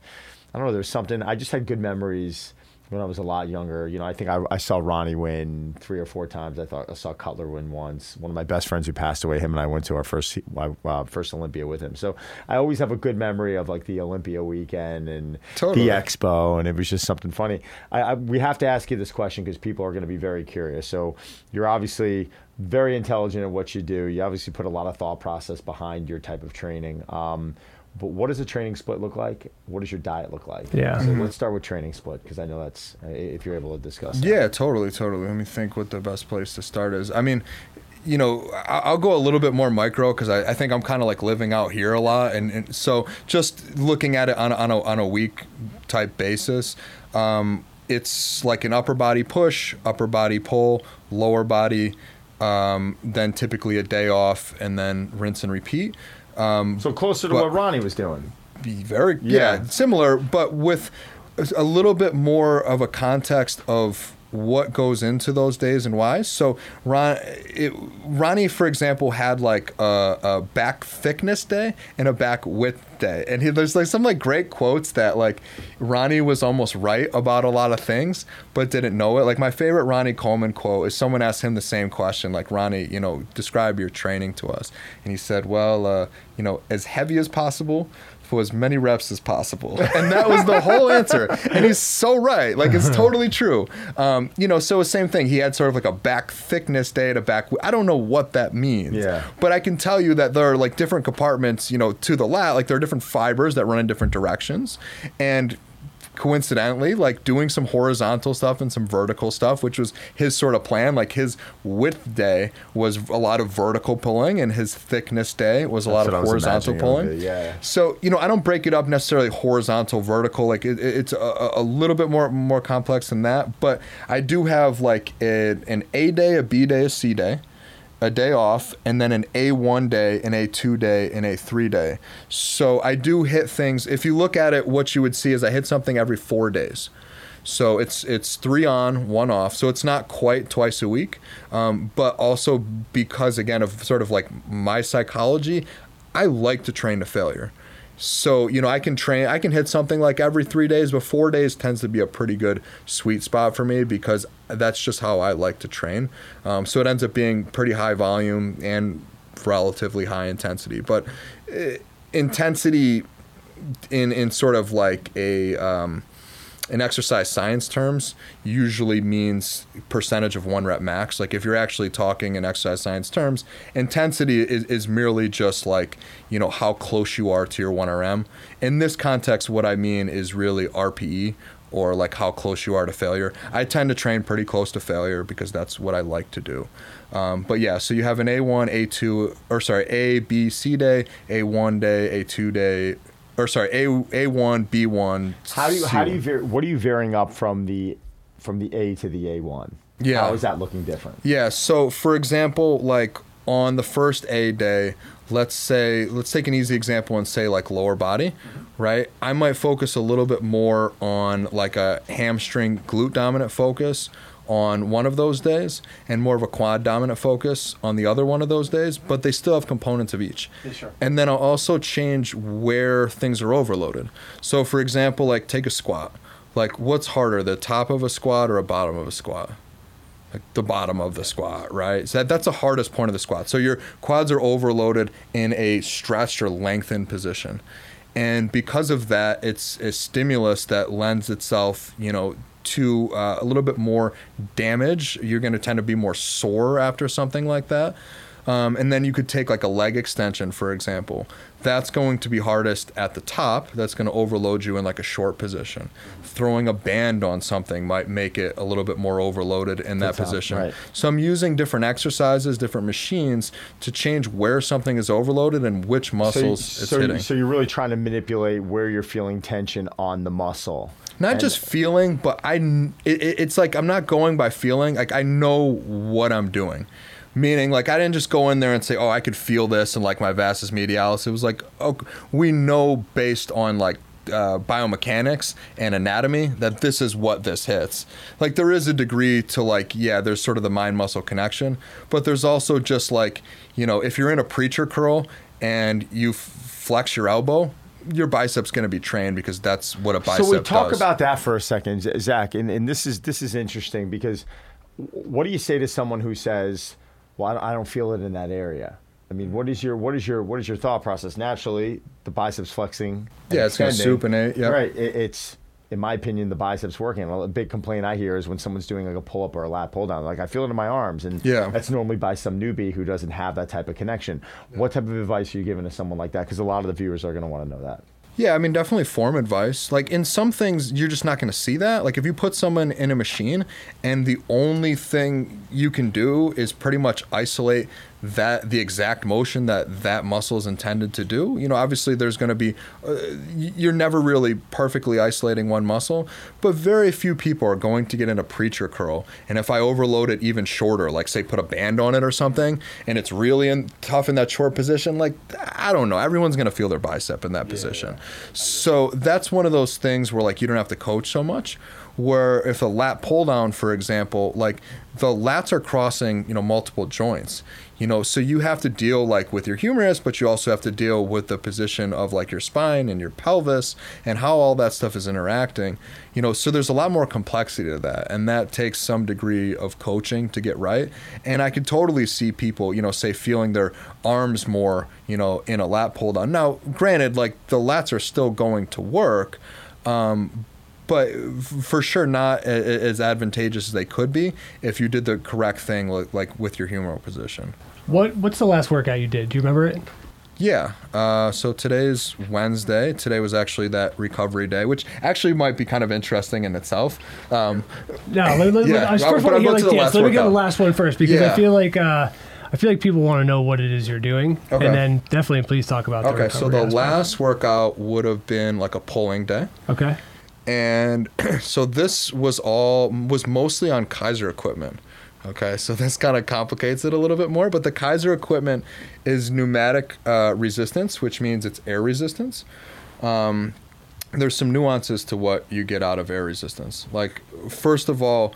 I don't know. There's something. I just had good memories when I was a lot younger. You know, I think I, I saw Ronnie win three or four times. I thought I saw Cutler win once. One of my best friends who passed away, him and I went to our first uh, first Olympia with him. So I always have a good memory of like the Olympia weekend and Totally. the expo, and it was just something funny. I, I we have to ask you this question because people are going to be very curious. So you're obviously very intelligent at what you do. You obviously put a lot of thought process behind your type of training. Um, but what does a training split look like? What does your diet look like? Yeah. So let's start with training split because I know that's uh, if you're able to discuss. that. Yeah, totally, totally. Let me think what the best place to start is. I mean, you know, I- I'll go a little bit more micro because I, I think I'm kind of like living out here a lot, and, and so just looking at it on a, on a on a week type basis, um, it's like an upper body push, upper body pull, lower body, um, then typically a day off, and then rinse and repeat. Um, So closer to But- what Ronnie was doing. be very yeah. Yeah. similar but with a little bit more of a context of what goes into those days and why. So Ron, it, ronnie for example had like a, a back thickness day and a back width day. And he, there's like some like great quotes that like ronnie was almost right about a lot of things but didn't know it. Like my favorite ronnie coleman quote is someone asked him the same question like ronnie you know describe your training to us. And he said well uh, you know as heavy as possible for as many reps as possible. And that was the whole answer. And he's so right. Like it's totally true. Um, you know, so same thing. He had sort of like a back thickness day to back. I don't know what that means. Yeah. But I can tell you that there are like different compartments, you know, to the lat. Like there are different fibers that run in different directions. And coincidentally like doing some horizontal stuff and some vertical stuff which was his sort of plan. Like his width day was a lot of vertical pulling and his thickness day was a That's lot of horizontal imagining a little pulling. bit, yeah. so you know i don't break it up necessarily horizontal vertical like it, it- it's a, a little bit more more complex than that but i do have like a, an a day a b day a c day a day off and then an A1 day, an A2 day, and a 3 day. So I do hit things. If you look at it, what you would see is I hit something every four days. So it's it's three on, one off. So it's not quite twice a week, um, but also because again of sort of like my psychology, I like to train to failure. So, you know, I can train, I can hit something like every three days, but four days tends to be a pretty good sweet spot for me because that's just how I like to train. Um, so it ends up being pretty high volume and relatively high intensity. But uh, intensity in, in sort of like a, um, in exercise science terms usually means percentage of one rep max. Like if you're actually talking in exercise science terms intensity is, is merely just like you know how close you are to your 1rm in this context what i mean is really rpe or like how close you are to failure. I tend to train pretty close to failure because that's what i like to do. Um, but yeah so you have an a1 a2 or sorry a b c day a1 day a2 day or sorry, A A one B one. How do you how do you what are you varying up from the from the A to the A one? Yeah. How is that looking different? Yeah. So for example, like on the first A day, let's say let's take an easy example and say like lower body, right? I might focus a little bit more on like a hamstring glute dominant focus on one of those days and more of a quad dominant focus on the other one of those days, but they still have components of each. Yeah, sure. And then I'll also change where things are overloaded. So, for example, like take a squat. Like, what's harder, the top of a squat or a bottom of a squat? Like the bottom of the squat, right? So that, that's the hardest point of the squat. So your quads are overloaded in a stretched or lengthened position. And because of that, it's a stimulus that lends itself, you know, to uh, a little bit more damage. You're going to tend to be more sore after something like that. Um, and then you could take like a leg extension, for example. That's going to be hardest at the top. That's going to overload you in like a short position. Throwing a band on something might make it a little bit more overloaded in that top, position. right. So I'm using different exercises, different machines to change where something is overloaded and which So, muscles it's so, hitting. so you're really trying to manipulate where you're feeling tension on the muscle. Not And- just feeling but i it- it's like i'm not going by feeling like i know what i'm doing. Meaning like i didn't just go in there and say oh i could feel this and like my vastus medialis. It was like oh we know based on like uh, biomechanics and anatomy that this is what this hits. Like there is a degree to like yeah there's sort of the mind muscle connection but there's also just like you know if you're in a preacher curl and you f- flex your elbow your bicep's going to be trained because that's what a bicep is. So we talk does. about that for a second, Zach, and, and this is this is interesting because what do you say to someone who says, "Well, I don't, feel it in that area"? I mean, what is your what is your what is your thought process? Naturally, the biceps flexing. and Yeah, it's gonna extending. supinate, Yeah, Right. It, it's in my opinion, the biceps working. Well, a big complaint I hear is when someone's doing like a pull up or a lat pull down. Like I feel it in my arms, and Yeah. that's normally by some newbie who doesn't have that type of connection. What type of advice are you giving to someone like that? Because a lot of the viewers are going to want to know that. Yeah, I mean, definitely form advice. Like in some things, you're just not going to see that. Like if you put someone in a machine and the only thing you can do is pretty much isolate that the exact motion that that muscle is intended to do. You know, obviously there's going to be uh, you're never really perfectly isolating one muscle, but very few people are going to get in a preacher curl. And if I overload it even shorter, like say put a band on it or something, and it's really in, tough in that short position, like I don't know, everyone's going to feel their bicep in that position. So that's one of those things where like you don't have to coach so much. Where if a lat pull down, for example, like the lats are crossing, you know, multiple joints. You know, so you have to deal like with your humerus, but you also have to deal with the position of like your spine and your pelvis and how all that stuff is interacting. You know, so there's a lot more complexity to that, and that takes some degree of coaching to get right. And I could totally see people, you know, say feeling their arms more, you know, in a lat pull down. Now, granted, like the lats are still going to work, um, but for sure not as advantageous as they could be if you did the correct thing, like with your humeral position. What What's the last workout you did? Do you remember it? Yeah. Uh, so today's Wednesday. Today was actually that recovery day, which actually might be kind of interesting in itself. Um, No, let, let, Yeah, I first but want to go like to the yeah, last so let me get the last one first because Yeah. I feel like uh, I feel like people want to know what it is you're doing, Okay. and then definitely please talk about. The okay, so the aspect. last workout would have been like a pulling day. Okay. and so this was all was mostly on Keiser equipment. Okay, so this kind of complicates it a little bit more, but the Keiser equipment is pneumatic uh, resistance, which means it's air resistance. Um, there's some nuances to what you get out of air resistance. Like first of all,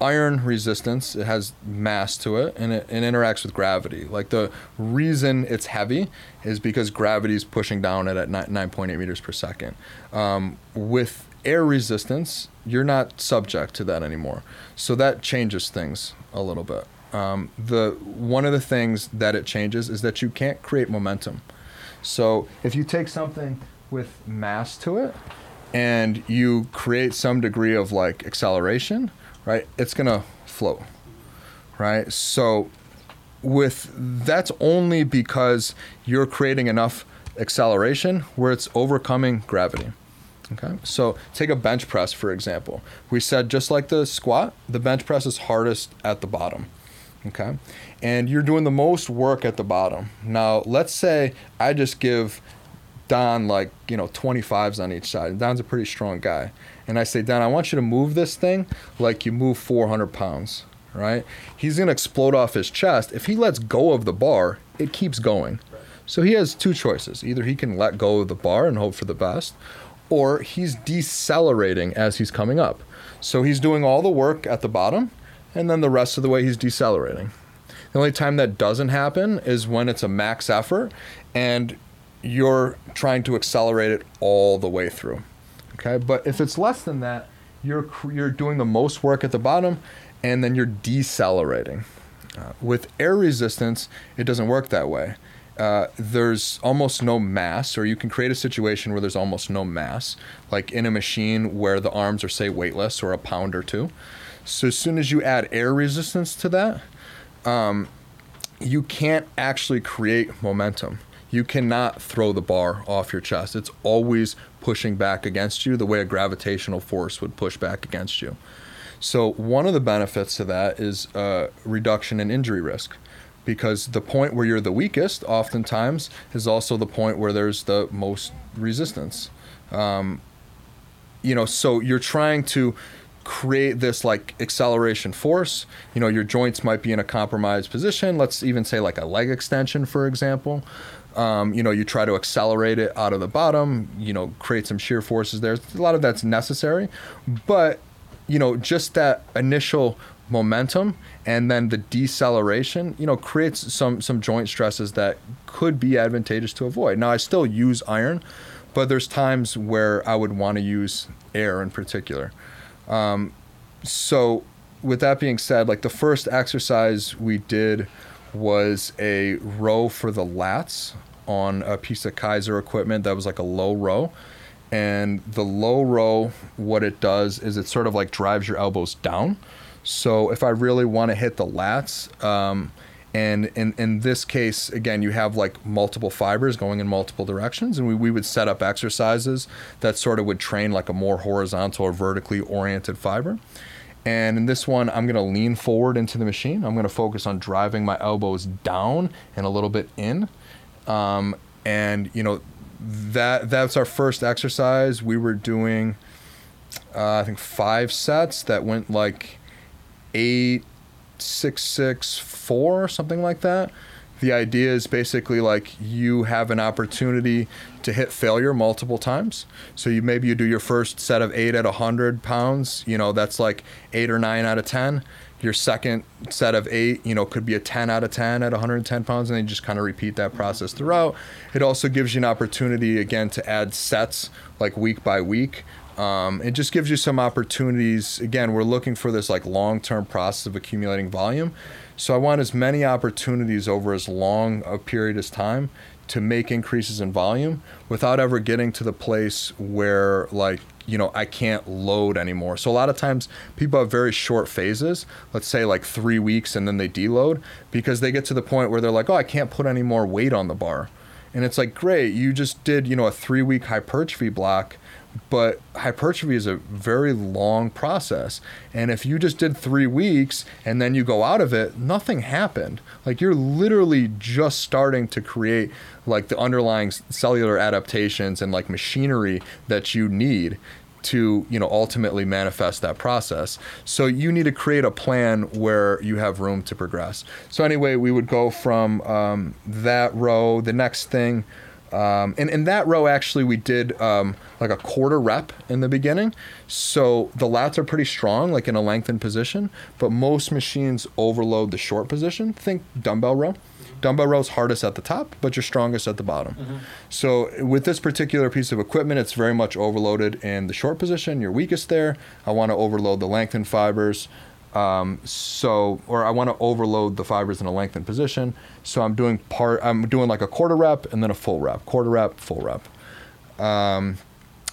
iron resistance it has mass to it and it, it interacts with gravity like the reason it's heavy is because gravity is pushing down it at 9.8 meters per second um, with air resistance you're not subject to that anymore so that changes things a little bit um, the one of the things that it changes is that you can't create momentum so if you take something with mass to it and you create some degree of like acceleration right? It's gonna float, right? So with that's only because you're creating enough acceleration where it's overcoming gravity. Okay, so take a bench press for example. We said just like the squat, the bench press is hardest at the bottom. Okay, and you're doing the most work at the bottom. Now, let's say I just give Don like you know 25s on each side. And Don's a pretty strong guy, and I say, Don, I want you to move this thing like you move 400 pounds, right? He's going to explode off his chest. If he lets go of the bar, it keeps going. So he has two choices. Either he can let go of the bar and hope for the best, or he's decelerating as he's coming up. So he's doing all the work at the bottom, and then the rest of the way he's decelerating. The only time that doesn't happen is when it's a max effort and you're trying to accelerate it all the way through. Okay, but if it's less than that, you're you're doing the most work at the bottom, and then you're decelerating. Uh, with air resistance, it doesn't work that way. Uh, there's almost no mass, or you can create a situation where there's almost no mass, like in a machine where the arms are, say, weightless or a pound or two. So as soon as you add air resistance to that, um, you can't actually create momentum you cannot throw the bar off your chest. It's always pushing back against you the way a gravitational force would push back against you. So, one of the benefits to that is a reduction in injury risk because the point where you're the weakest oftentimes is also the point where there's the most resistance. Um, you know, so you're trying to create this like acceleration force. You know, your joints might be in a compromised position. Let's even say like a leg extension, for example. Um, you know, you try to accelerate it out of the bottom, you know, create some shear forces there. A lot of that's necessary, but you know, just that initial momentum and then the deceleration, you know, creates some some joint stresses that could be advantageous to avoid. Now, I still use iron, but there's times where I would want to use air in particular. Um, so, with that being said, like the first exercise we did was a row for the lats on a piece of Keiser equipment that was like a low row. And the low row, what it does is it sort of like drives your elbows down. So if I really want to hit the lats, um, and in, in this case, again, you have like multiple fibers going in multiple directions. And we, we would set up exercises that sort of would train like a more horizontal or vertically oriented fiber. And in this one, I'm going to lean forward into the machine. I'm going to focus on driving my elbows down and a little bit in. Um, and, you know, that that's our first exercise. We were doing, uh, I think, five sets that went like eight, six, six, four, something like that the idea is basically like you have an opportunity to hit failure multiple times. So you maybe you do your first set of eight at 100 pounds, you know, that's like eight or nine out of 10. Your second set of eight, you know, could be a 10 out of 10 at 110 pounds, and then you just kind of repeat that process throughout. It also gives you an opportunity, again, to add sets like week by week. Um, it just gives you some opportunities. Again, we're looking for this like long term process of accumulating volume. So I want as many opportunities over as long a period as time to make increases in volume without ever getting to the place where like you know I can't load anymore. So a lot of times people have very short phases, let's say like 3 weeks and then they deload because they get to the point where they're like, "Oh, I can't put any more weight on the bar." And it's like, "Great, you just did, you know, a 3 week hypertrophy block but hypertrophy is a very long process. And if you just did three weeks and then you go out of it, nothing happened. Like you're literally just starting to create like the underlying cellular adaptations and like machinery that you need to you know ultimately manifest that process so you need to create a plan where you have room to progress so anyway we would go from um, that row the next thing Um, and in that row, actually, we did um, like a quarter rep in the beginning. So the lats are pretty strong, like in a lengthened position, but most machines overload the short position. Think dumbbell row. Dumbbell row is hardest at the top, but you're strongest at the bottom. So with this particular piece of equipment, it's very much overloaded in the short position. You're weakest there. I want to overload the lengthened fibers. Um, so, or I want to overload the fibers in a lengthened position. So I'm doing part, I'm doing like a quarter rep and then a full rep, quarter rep, full rep. Um,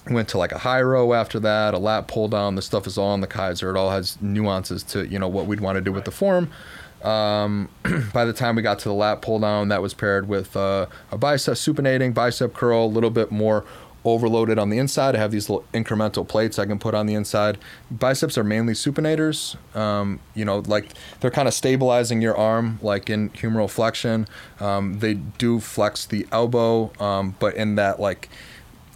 went to like a high row after that, a lat pull down. The stuff is all on the Keiser. It all has nuances to, you know, what we'd want to do with the form. Um, by the time we got to the lat pull down, that was paired with uh, a bicep supinating, bicep curl, a little bit more overloaded on the inside. I have these little incremental plates I can put on the inside. Biceps are mainly supinators. Um, you know, like they're kind of stabilizing your arm, like in humeral flexion. Um, they do flex the elbow, um, but in that like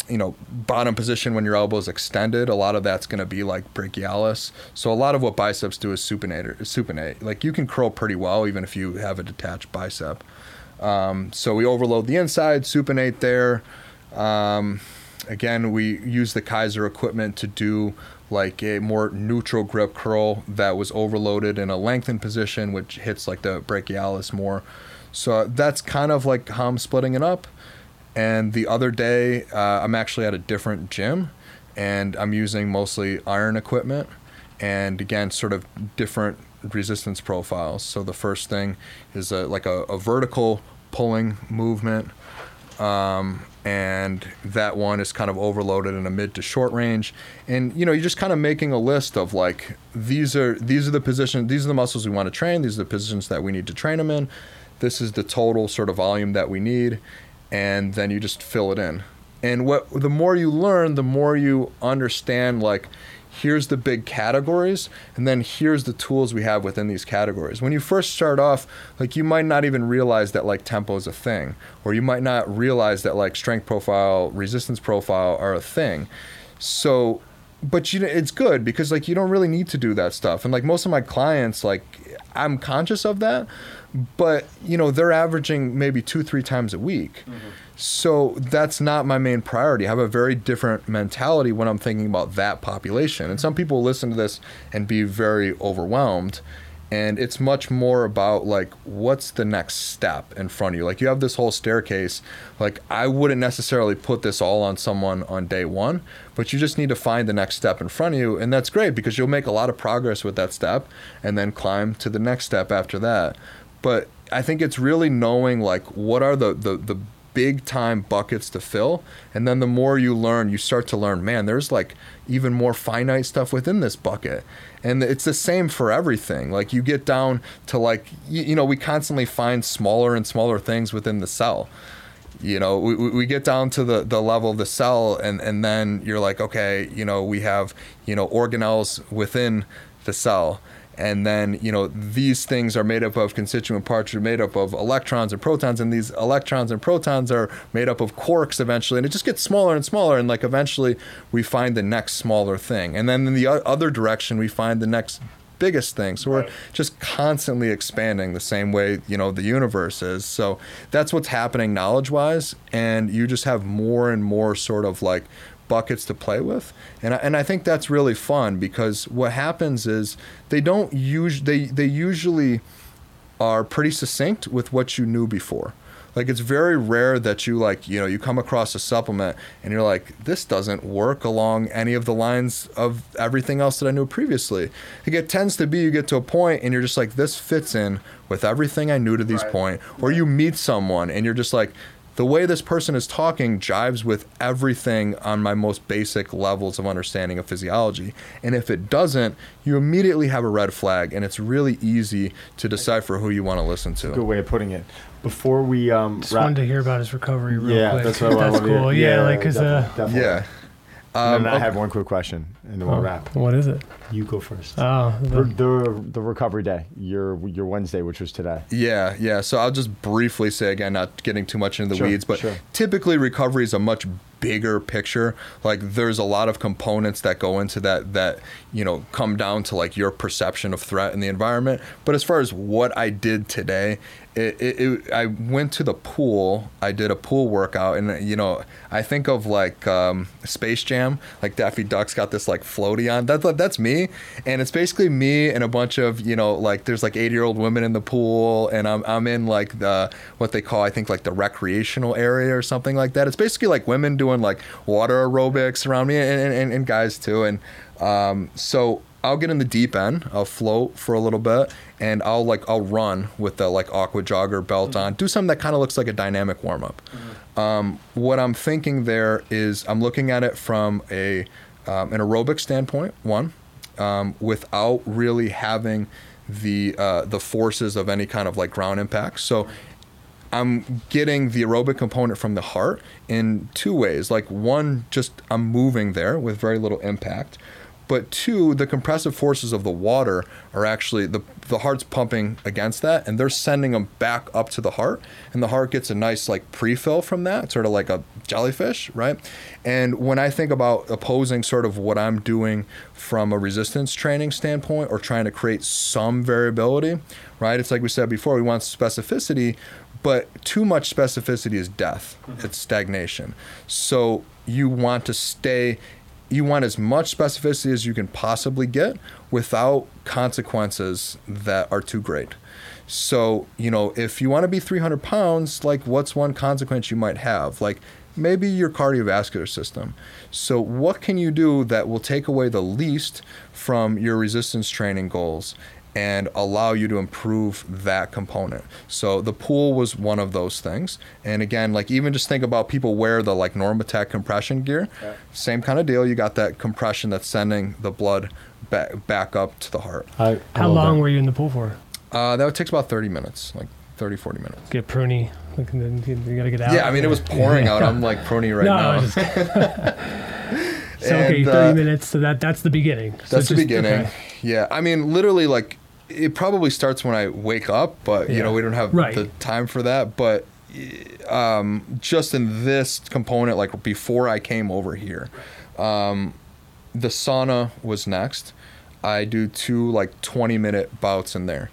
you know bottom position when your elbow is extended a lot of that's going to be like brachialis so a lot of what biceps do is supinator supinate like you can curl pretty well even if you have a detached bicep um, so we overload the inside supinate there um, again we use the keiser equipment to do like a more neutral grip curl that was overloaded in a lengthened position which hits like the brachialis more so that's kind of like how i'm splitting it up and the other day, uh, I'm actually at a different gym and I'm using mostly iron equipment and again, sort of different resistance profiles. So the first thing is a, like a, a vertical pulling movement. Um, and that one is kind of overloaded in a mid to short range and you know you're just kind of making a list of like these are these are the positions these are the muscles we want to train these are the positions that we need to train them in this is the total sort of volume that we need and then you just fill it in. And what the more you learn, the more you understand like here's the big categories and then here's the tools we have within these categories. When you first start off, like you might not even realize that like tempo is a thing or you might not realize that like strength profile, resistance profile are a thing. So but you know it's good because like you don't really need to do that stuff. And like most of my clients like I'm conscious of that, but you know they're averaging maybe two three times a week mm-hmm. So that's not my main priority. I have a very different mentality when i'm thinking about that population. And some people listen to this and be very overwhelmed. And it's much more about like what's the next step in front of you? Like you have this whole staircase. Like i wouldn't necessarily put this all on someone on day one but you just need to find the next step in front of you. And that's great because you'll make a lot of progress with that step and then climb to the next step after that. But I think it's really knowing like what are the, the, the big time buckets to fill. And then the more you learn, you start to learn, man, there's like even more finite stuff within this bucket. And it's the same for everything. Like you get down to like, you, you know, we constantly find smaller and smaller things within the cell. You know, we, we get down to the, the level of the cell, and, and then you're like, okay, you know, we have, you know, organelles within the cell and then you know these things are made up of constituent parts are made up of electrons and protons and these electrons and protons are made up of quarks eventually and it just gets smaller and smaller and like eventually we find the next smaller thing. And then in the other direction we find the next biggest thing. So we're just constantly expanding the same way you know the universe is. So that's what's happening knowledge wise and you just have more and more sort of like buckets to play with, and I, and I think that's really fun because what happens is they don't use they they usually are pretty succinct with what you knew before. Like it's very rare that you like you know you come across a supplement and you're like this doesn't work along any of the lines of everything else that I knew previously. Like it tends to be you get to a point and you're just like this fits in with everything I knew to this right. point. Or you meet someone and you're just like the way this person is talking jives with everything on my most basic levels of understanding of physiology. And if it doesn't, you immediately have a red flag, and it's really easy to decipher who you want to listen to. Good way of putting it. Before we um, just wrap- wanted to hear about his recovery real yeah, quick. That's what I That's cool. Yeah, yeah, like because uh, yeah. Um, I have one quick question, and then we'll oh, wrap. What is it? You go first. Oh, the, the, the recovery day, your your Wednesday, which was today. Yeah, yeah. So I'll just briefly say again, not getting too much into the sure, weeds, but sure. typically recovery is a much bigger picture. Like there's a lot of components that go into that that you know come down to like your perception of threat in the environment. But as far as what I did today, it, it, it, I went to the pool. I did a pool workout, and you know, I think of like um, Space Jam, like Daffy Duck's got this like floaty on. That's that's me, and it's basically me and a bunch of you know, like there's like 80 year old women in the pool, and I'm I'm in like the what they call I think like the recreational area or something like that. It's basically like women doing like water aerobics around me, and and, and guys too, and um, so I'll get in the deep end. I'll float for a little bit, and I'll like I'll run with the like aqua jogger belt mm-hmm. on. Do something that kind of looks like a dynamic warm up. Mm-hmm. Um, what I'm thinking there is I'm looking at it from a um, an aerobic standpoint. One, um, without really having the uh, the forces of any kind of like ground impact. So. I'm getting the aerobic component from the heart in two ways. Like one, just I'm moving there with very little impact but two, the compressive forces of the water are actually the the heart's pumping against that, and they're sending them back up to the heart, and the heart gets a nice like pre-fill from that, sort of like a jellyfish, right? And when I think about opposing sort of what I'm doing from a resistance training standpoint, or trying to create some variability, right? It's like we said before, we want specificity, but too much specificity is death. Mm-hmm. It's stagnation. So you want to stay you want as much specificity as you can possibly get without consequences that are too great. So, you know, if you want to be 300 pounds, like what's one consequence you might have? Like maybe your cardiovascular system. So, what can you do that will take away the least from your resistance training goals and allow you to improve that component. So the pool was one of those things. And again, like even just think about people wear the like Normatec compression gear. Yeah. Same kind of deal. You got that compression that's sending the blood back, back up to the heart. I, How long that. were you in the pool for? Uh, that takes about 30 minutes, like 30, 40 minutes. Get pruny. You gotta get out. Yeah, I mean, it was pouring out. I'm like pruny right no, now. So and, okay, thirty uh, minutes. So that that's the beginning. So that's just, the beginning. Okay. Yeah, I mean, literally, like it probably starts when I wake up, but you know we don't have right. the time for that. But um, just in this component, like before I came over here, um, the sauna was next. I do two like 20 minute bouts in there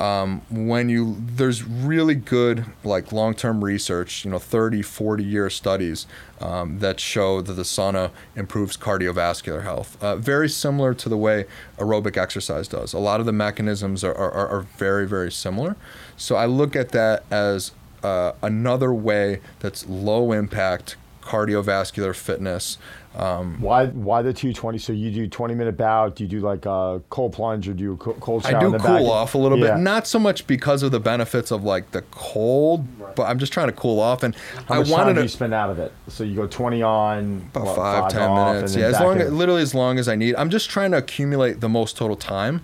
um, when you there's really good like long-term research you know 30 40 year studies um, that show that the sauna improves cardiovascular health uh, very similar to the way aerobic exercise does. A lot of the mechanisms are, are, are very very similar. So i look at that as uh, another way that's low impact cardiovascular fitness um, why why the 220? So you do 20 minute bout? Do you do like a cold plunge or do you cold shower? I do cool back? off a little yeah. bit, not so much because of the benefits of like the cold, right. but I'm just trying to cool off. And How I much wanted time to you spend out of it. So you go 20 on, about what, five, five ten minutes. Yeah, as long as, literally as long as I need. I'm just trying to accumulate the most total time.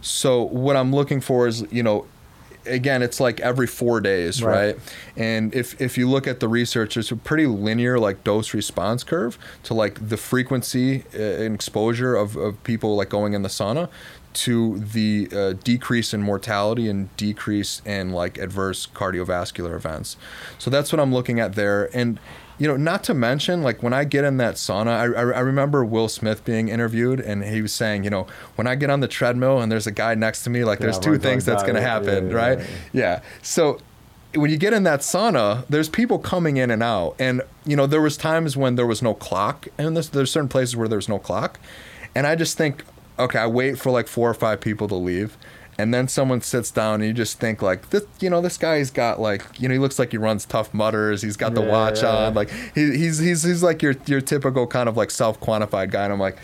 So what I'm looking for is you know again, it's like every four days, right. right? And if if you look at the research, it's a pretty linear like dose response curve to like the frequency uh, and exposure of, of people like going in the sauna to the uh, decrease in mortality and decrease in like adverse cardiovascular events. So that's what I'm looking at there. And you know, not to mention, like when I get in that sauna, I, I, I, remember Will Smith being interviewed and he was saying, you know, when I get on the treadmill and there's a guy next to me, like there's two things that's going to happen, yeah, yeah, right? Yeah, yeah. So when you get in that sauna, there's people coming in and out. And, you know, there was times when there was no clock and there's, there's certain places where there's no clock. And I just think, okay, I wait for like four or five people to leave and then someone sits down and you just think like this you know this guy's got like you know he looks like he runs Tough Mudders he's got the yeah, watch yeah. on like he, he's he's he's like your your typical kind of like self-quantified guy and i'm like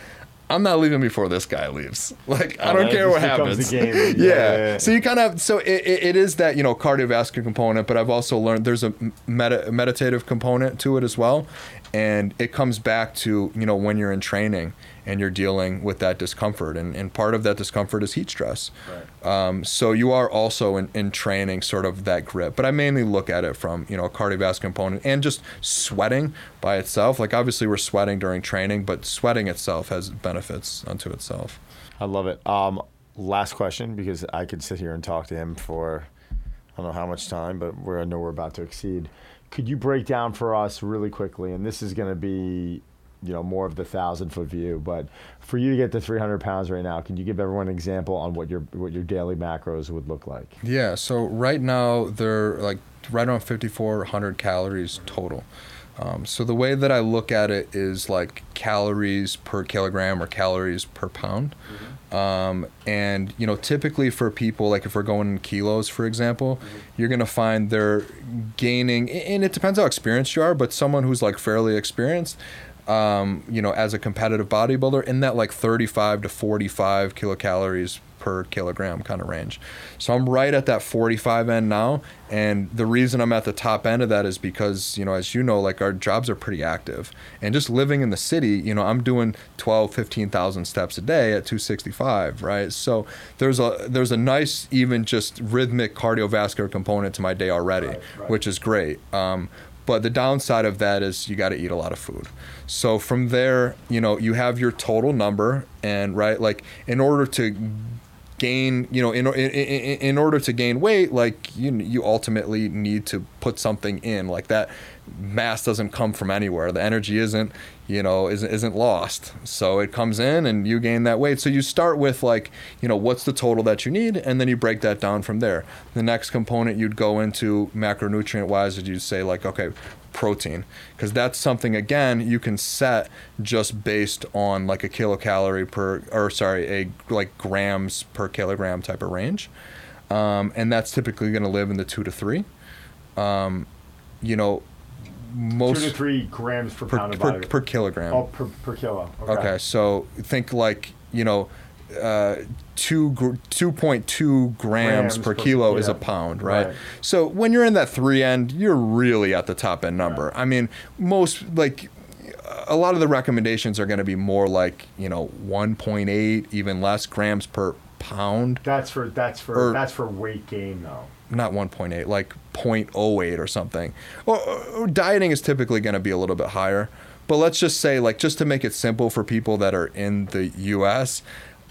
I'm not leaving before this guy leaves. Like I don't care what happens. Yeah. Yeah, So you kind of so it, it is that you know cardiovascular component, but I've also learned there's a meta, meditative component to it as well, and it comes back to you know when you're in training and you're dealing with that discomfort. And, and part of that discomfort is heat stress. Right. Um, so you are also in, in training sort of that grip. But I mainly look at it from, you know, a cardiovascular component and just sweating by itself. Like obviously we're sweating during training, but sweating itself has benefits unto itself. I love it. Um, last question, because I could sit here and talk to him for I don't know how much time, but we're, I know we're about to exceed. Could you break down for us really quickly, and this is going to be you know more of the thousand foot view. But for you to get to 300 pounds right now, can you give everyone an example on what your what your daily macros would look like? Yeah. So right now they're like right around 5,400 calories total. Um, so the way that I look at it is like calories per kilogram or calories per pound. Um, and you know, typically for people, like if we're going in kilos, for example, you're gonna find they're gaining, and it depends how experienced you are. But someone who's like fairly experienced, um, you know, as a competitive bodybuilder, in that like 35 to 45 kilocalories per kilogram kind of range. So I'm right at that 45 end now. And the reason I'm at the top end of that is because, you know, as you know, like our jobs are pretty active. And just living in the city, you know, I'm doing 12, 15,000 steps a day at 265, right? So there's a there's a nice even just rhythmic cardiovascular component to my day already, Right, right. which is great. Um, but the downside of that is you got to eat a lot of food. So from there, you know, you have your total number, and right, like in order to gain, you know, in in, in, order to gain weight, like you you ultimately need to put something in. Like that mass doesn't come from anywhere. The energy isn't, you know, isn't isn't lost. So it comes in, and you gain that weight. So you start with like, you know, what's the total that you need, and then you break that down from there. The next component you'd go into macronutrient wise is you'd say like, okay, protein because that's something again you can set just based on like a kilocalorie per or sorry a like grams per kilogram type of range um, and that's typically going to live in the two to three um, you know most Two to three grams per, per, pound of per, per kilogram oh, per, per kilo. Okay. Okay, so think like you know, uh, two gr- two point two grams, Grams per per- kilo is a pound, right? Right. So when you're in that three end, you're really at the top end number. I mean, most like a lot of the recommendations are going to be more like you know 1.8, even less grams per pound. That's for that's for Or- that's for weight gain though. Not 1.8, like 0.08 or something. Or, or dieting is typically going to be a little bit higher. But let's just say, like, just to make it simple for people that are in the U.S.,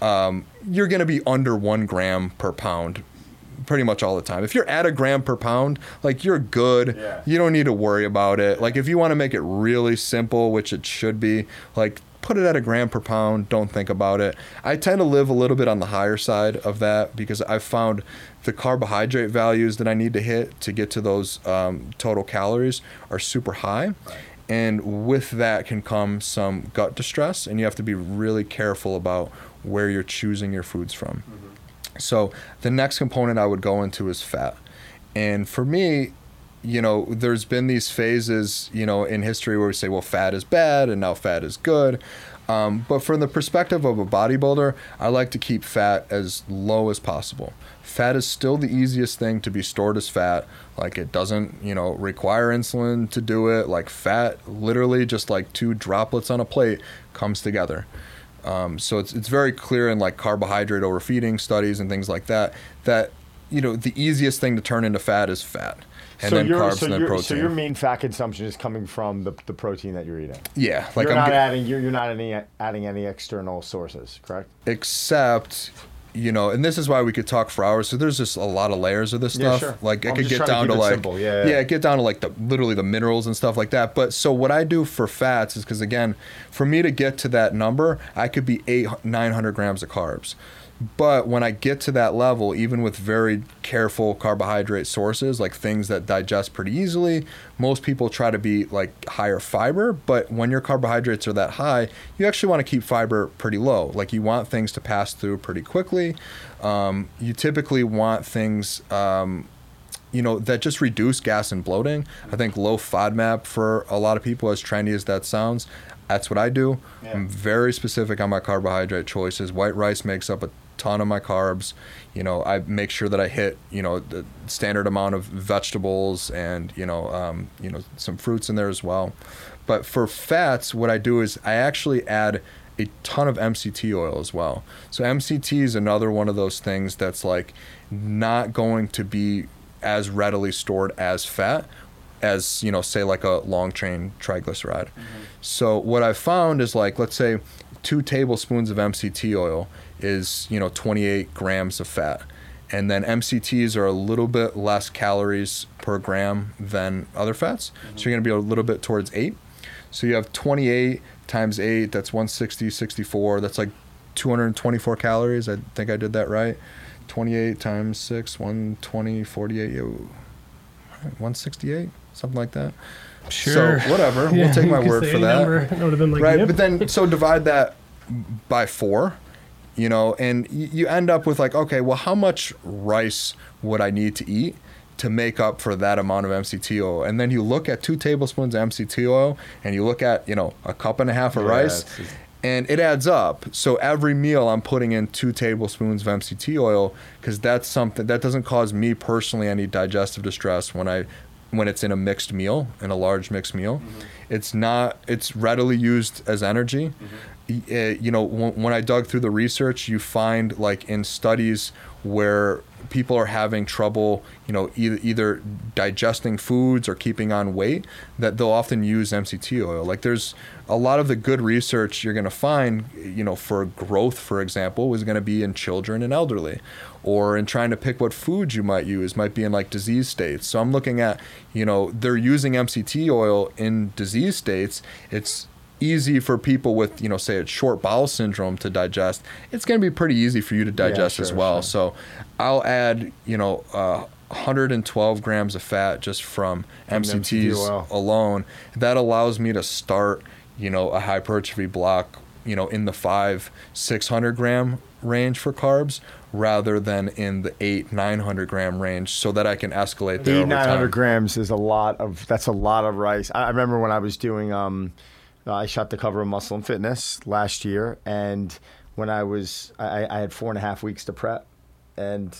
um, you're going to be under one gram per pound pretty much all the time. If you're at a gram per pound, like you're good. Yeah. You don't need to worry about it. Like if you want to make it really simple, which it should be, like put it at a gram per pound. Don't think about it. I tend to live a little bit on the higher side of that because I've found the carbohydrate values that I need to hit to get to those um, total calories are super high. And with that can come some gut distress, and you have to be really careful about where you're choosing your foods from. So the next component I would go into is fat. And for me, you know, there's been these phases, you know, in history where we say, well, fat is bad and now fat is good. Um, but from the perspective of a bodybuilder, I like to keep fat as low as possible. Fat is still the easiest thing to be stored as fat. Like it doesn't, you know, require insulin to do it. Like fat, literally just like two droplets on a plate, comes together. Um, so it's it's very clear in like carbohydrate overfeeding studies and things like that that you know the easiest thing to turn into fat is fat, and so then your, carbs so and then protein. So your main fat consumption is coming from the, the protein that you're eating. yeah, like you're I'm not g- adding you're, you're not any, adding any external sources, correct? except you know, and this is why we could talk for hours. So there's just a lot of layers of this Yeah, stuff. sure. Like I I'm could get trying to down to like simple. Yeah, yeah. get down to like the literally the minerals and stuff like that. But so what I do for fats is because again, for me to get to that number, I could be eight nine hundred grams of carbs. But when I get to that level, even with very careful carbohydrate sources, like things that digest pretty easily, most people try to be like higher fiber. But when your carbohydrates are that high, you actually want to keep fiber pretty low. Like you want things to pass through pretty quickly. Um, you typically want things. Um, you know that just reduce gas and bloating. I think low FODMAP for a lot of people, as trendy as that sounds, that's what I do. Yeah. I'm very specific on my carbohydrate choices. White rice makes up a ton of my carbs. You know, I make sure that I hit you know the standard amount of vegetables and you know um, you know some fruits in there as well. But for fats, what I do is I actually add a ton of MCT oil as well. So MCT is another one of those things that's like not going to be as readily stored as fat as you know say like a long chain triglyceride so what i've found is like let's say two tablespoons of mct oil is you know 28 grams of fat. And then mcts are a little bit less calories per gram than other fats. So you're going to be a little bit towards 8 so you have 28 times 8 that's 160 64 that's like 224 calories. I think i did that right. 28 times 6 120 48 168 something like that. Sure. so whatever Yeah, we'll take my word for that. number. It would have been like, right yep. but then so divide that by four you know and y- you end up with like okay well how much rice would i need to eat to make up for that amount of mct oil and then you look at two tablespoons of mct oil and you look at you know a cup and a half of Yeah, rice and it adds up. So every meal i'm putting in two tablespoons of mct oil because that's something that doesn't cause me personally any digestive distress when i when it's in a mixed meal in a large mixed meal it's not it's readily used as energy. Y- uh, you know when, when i dug through the research you find like in studies where people are having trouble you know either, either digesting foods or keeping on weight that they'll often use mct oil. Like there's a lot of the good research you're going to find you know for growth for example is going to be in children and elderly or in trying to pick what foods you might use might be in like disease states. So i'm looking at you know they're using mct oil in disease states. It's easy for people with you know say a short bowel syndrome to digest it's going to be pretty easy for you to digest as sure, well sure. so i'll add you know uh, 112 grams of fat just from mcts alone that allows me to start you know a hypertrophy block you know in the five 600 gram range for carbs rather than in the eight 900 gram range so that i can escalate there Eight nine hundred time. grams is a lot of. That's a lot of rice. I, remember when I was doing. Um, Uh, I shot the cover of Muscle and Fitness last year, and when I was, I, I had four and a half weeks to prep, and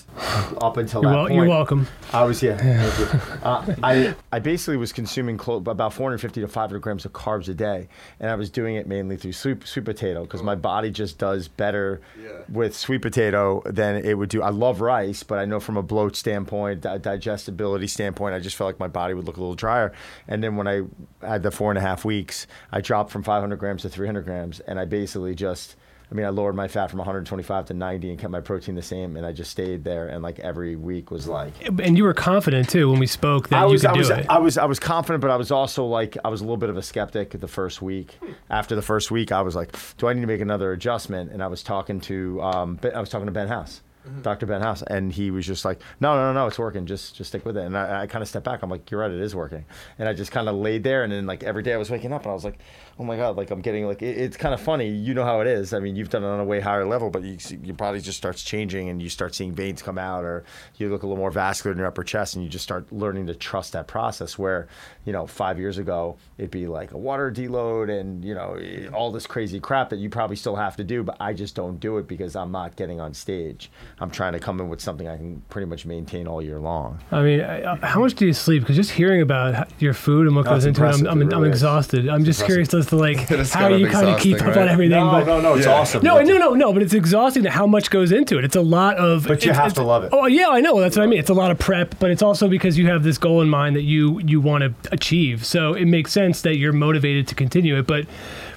up until You're, that wel- point, you're welcome. I was yeah. Thank you. Uh, I I basically was consuming clo- about 450 to 500 grams of carbs a day, and I was doing it mainly through sweet sweet potato because my body just does better Yeah. with sweet potato than it would do. I love rice, but I know from a bloat standpoint, di- digestibility standpoint, I just felt like my body would look a little drier. And then when I had the four and a half weeks, I dropped from 500 grams to 300 grams, and I basically just. I mean, I lowered my fat from 125 to 90 and kept my protein the same, and I just stayed there. And like every week was like, And you were confident too when we spoke that I you could I do was, it. I was, I was confident, but I was also like, I was a little bit of a skeptic the first week. After the first week, I was like, do I need to make another adjustment? And I was talking to, um, I was talking to Ben House, Dr. Ben House, and he was just like, no, no, no, no, it's working. Just, just stick with it. And I, I kind of stepped back. I'm like, you're right, it is working. And I just kind of laid there, and then like every day I was waking up, and I was like, oh my god, like I'm getting like, it, it's kind of funny. You know how it is. I mean, you've done it on a way higher level, but you, your body just starts changing, and you start seeing veins come out, or you look a little more vascular in your upper chest, and you just start learning to trust that process. Where, you know, five years ago it'd be like a water deload, and you know, eh, all this crazy crap that you probably still have to do, but I just don't do it because I'm not getting on stage. I'm trying to come in with something I can pretty much maintain all year long. I mean, I- how much do you sleep? Because just hearing about your food and what goes into it, I'm. I'm, It I'm exhausted. I'm just curious as to like how kind you kind of keep exhausting, up on right? everything. but no, no, it's Yeah. awesome. no, no, no, no. But it's exhausting to how much goes into it. It's a lot of. But you have to love it. Oh yeah, I know. That's what I mean. It's a lot of prep, but it's also because you have this goal in mind that you you want to achieve. So it makes sense that you're motivated to continue it. But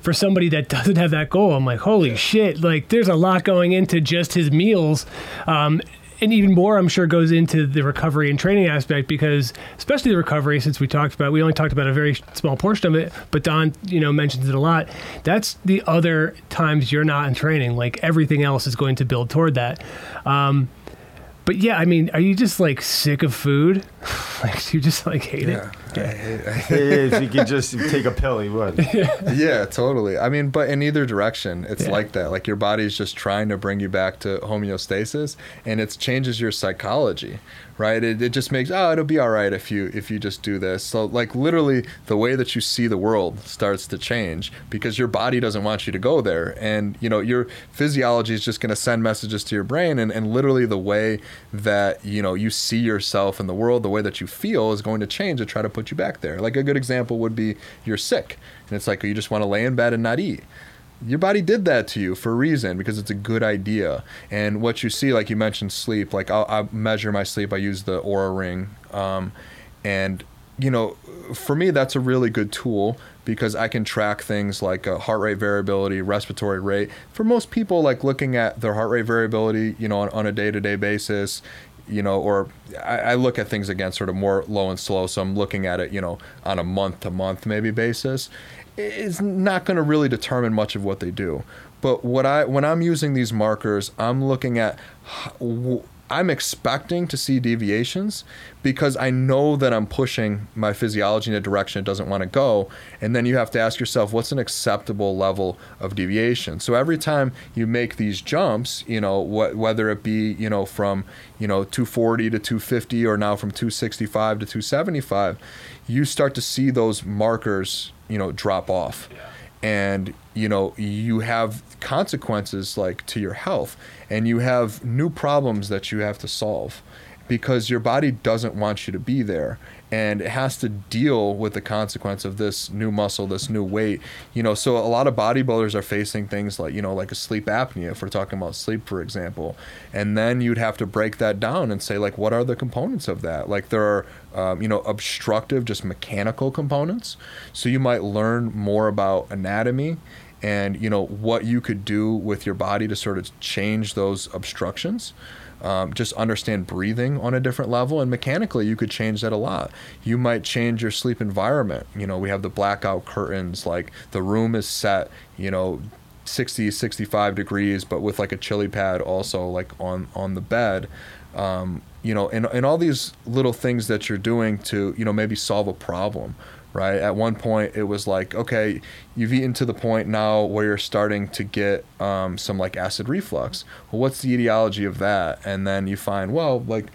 for somebody that doesn't have that goal, I'm like, holy shit! Like, there's a lot going into just his meals. Um, and even more, I'm sure, goes into the recovery and training aspect because, especially the recovery, since we talked about, we only talked about a very small portion of it, but Don, you know, mentions it a lot. That's the other times you're not in training. Like everything else is going to build toward that. Um, but yeah, I mean, are you just like sick of food? like, you just like hate yeah it? I I if you could just take a pill, you would. yeah, totally. I mean, but in either direction, it's Yeah. like that. Like your body's just trying to bring you back to homeostasis, and it changes your psychology, right? It, it just makes oh, it'll be all right if you if you just do this. So like literally, the way that you see the world starts to change because your body doesn't want you to go there, and you know your physiology is just going to send messages to your brain, and and literally the way that you know you see yourself in the world, the way that you feel is going to change to try to put you back there. Like a good example would be you're sick, and it's like you just want to lay in bed and not eat. Your body did that to you for a reason because it's a good idea. And what you see like you mentioned sleep like i measure my sleep i use the Oura ring um, and you know for me that's a really good tool because i can track things like heart rate variability respiratory rate. For most people like looking at their heart rate variability you know on, on a day-to-day basis you know, or I, I look at things again sort of more low and slow. So I'm looking at it, you know, on a month to month maybe basis. is not going to really determine much of what they do. But what I when I'm using these markers, I'm looking at I'm expecting to see deviations because I know that I'm pushing my physiology in a direction it doesn't want to go. And then you have to ask yourself, what's an acceptable level of deviation? So every time you make these jumps, you know, wh- whether it be, you know, from, you know, 240 to 250 or now from 265 to 275, you start to see those markers, you know, drop off. Yeah. And you know you have consequences like to your health and you have new problems that you have to solve because your body doesn't want you to be there. And it has to deal with the consequence of this new muscle this new weight you know? So a lot of bodybuilders are facing things like you know like a sleep apnea if we're talking about sleep for example. And then you'd have to break that down and say like what are the components of that? Like there are um, you know obstructive just mechanical components. So you might learn more about anatomy and you know what you could do with your body to sort of change those obstructions um, just understand breathing on a different level and mechanically you could change that a lot. You might change your sleep environment. You know we have the blackout curtains like the room is set you know 60 65 degrees but with like a ChiliPad also like on on the bed. Um, you know and, and all these little things that you're doing to you know maybe solve a problem right? At one point, it was like, okay, you've eaten to the point now where you're starting to get um, some like acid reflux. Well, what's the etiology of that? And then you find, well, like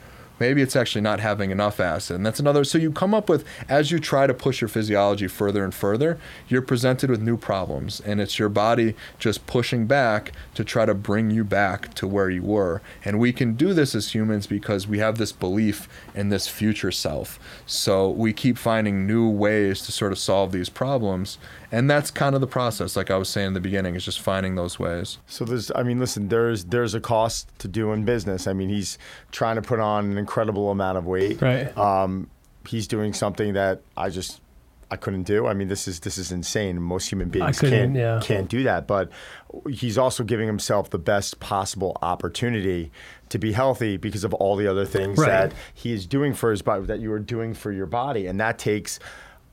maybe it's actually not having enough acid. And that's another. So you come up with, as you try to push your physiology further and further, you're presented with new problems. And it's your body just pushing back to try to bring you back to where you were. And we can do this as humans because we have this belief in this future self. So we keep finding new ways to sort of solve these problems and that's kind of the process like i was saying in the beginning is just finding those ways so there's i mean listen there's there's a cost to doing business i mean he's trying to put on an incredible amount of weight right um, he's doing something that i just I couldn't do. I mean, this is this is insane. Most human beings can't yeah. can't do that. But he's also giving himself the best possible opportunity to be healthy because of all the other things right. that he is doing for his body, that you are doing for your body, and that takes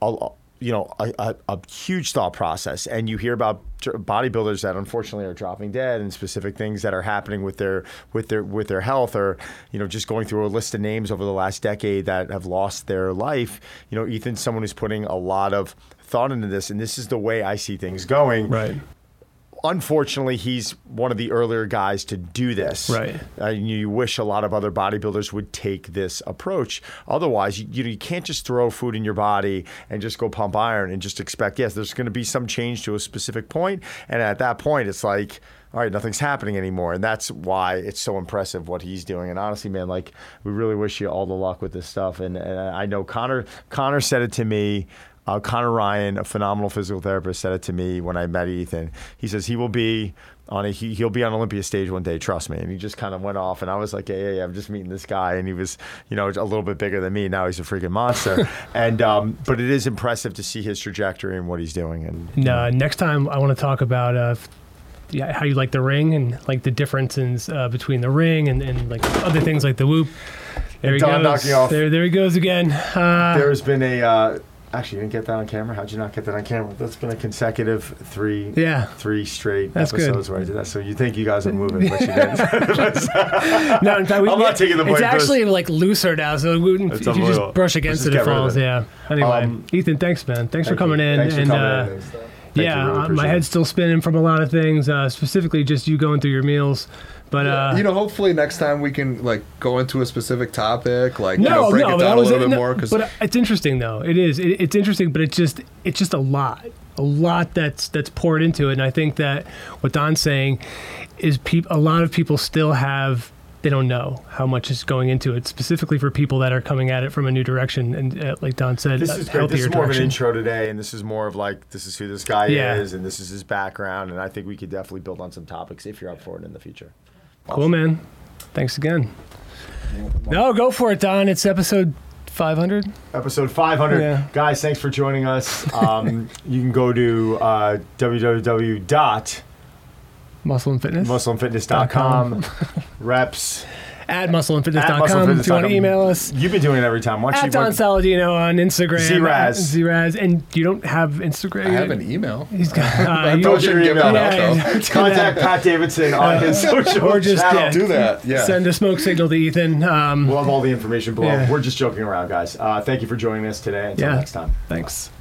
a, you know a, a, a, huge thought process. And you hear about bodybuilders that unfortunately are dropping dead and specific things that are happening with their with their with their health or you know just going through a list of names over the last decade that have lost their life. You know Ethan's someone who's putting a lot of thought into this and this is the way I see things going. Right unfortunately, he's one of the earlier guys to do this. Right. Uh, you wish a lot of other bodybuilders would take this approach. Otherwise, you, you, know, you can't just throw food in your body and just go pump iron and just expect, yes, there's going to be some change to a specific point. And at that point, it's like, all right, nothing's happening anymore. And that's why it's so impressive what he's doing. And honestly, man, like we really wish you all the luck with this stuff. And, and I know Connor Connor said it to me uh, Connor Ryan, a phenomenal physical therapist, said it to me when I met Ethan. He says he will be on a he, he'll be on Olympia stage one day. Trust me. And he just kind of went off, and I was like, yeah, yeah, yeah, I'm just meeting this guy, and he was, you know, a little bit bigger than me. Now he's a freaking monster. and um, but it is impressive to see his trajectory and what he's doing. And uh, next time I want to talk about. Uh, yeah, how you like the ring and like the differences uh, between the ring and, and like other things like the Whoop. There he goes. There, there he goes again. Uh, There's been a uh, Actually, you didn't get that on camera. How'd you not get that on camera? That's been a consecutive three, yeah, three straight That's episodes good. where I did that. So you think you guys are moving, but you didn't. no, in fact, we, I'm not taking the point. It's actually like looser now, so we, if you just brush against it, it falls. It. Yeah. Anyway, um, Ethan, thanks, man. Thanks thank for coming you. in. Thanks and, for coming uh, in. yeah, really uh, my head's still spinning from a lot of things, uh, specifically just you going through your meals. But uh, you know, hopefully next time we can like go into a specific topic, like no, you know, break no, it down a little bit no, more. Cause but it's interesting though. It is. It, it's interesting, but it's just it's just a lot, a lot that's that's poured into it. And I think that what Don's saying is, peop- a lot of people still have they don't know how much is going into it, specifically for people that are coming at it from a new direction. And uh, like Don said, this is great. This is more direction. of an intro today, and this is more of like this is who this guy yeah. is, and this is his background. And I think we could definitely build on some topics if you're up for it in the future. Cool, man. Thanks again. No, go for it, Don. It's episode 500. Episode 500. Yeah. Guys, thanks for joining us. Um, you can go to uh, www. Muscle and fitness. Muscleandfitness.com. reps. At muscleandfitness.com. At if you want to email us. You've been doing it every time. Why don't At you Don Saladino on Instagram. Zraz. at Zraz. And you don't have Instagram? I have an email. He's got. Uh, I you- told you to give email. that out though. Contact Pat Davidson on his social or just, channel. yeah. Do that. Yeah. Send a smoke signal to Ethan. Um, We'll have all the information below. Yeah. We're just joking around, guys. Uh, thank you for joining us today. Until Yeah. next time. thanks.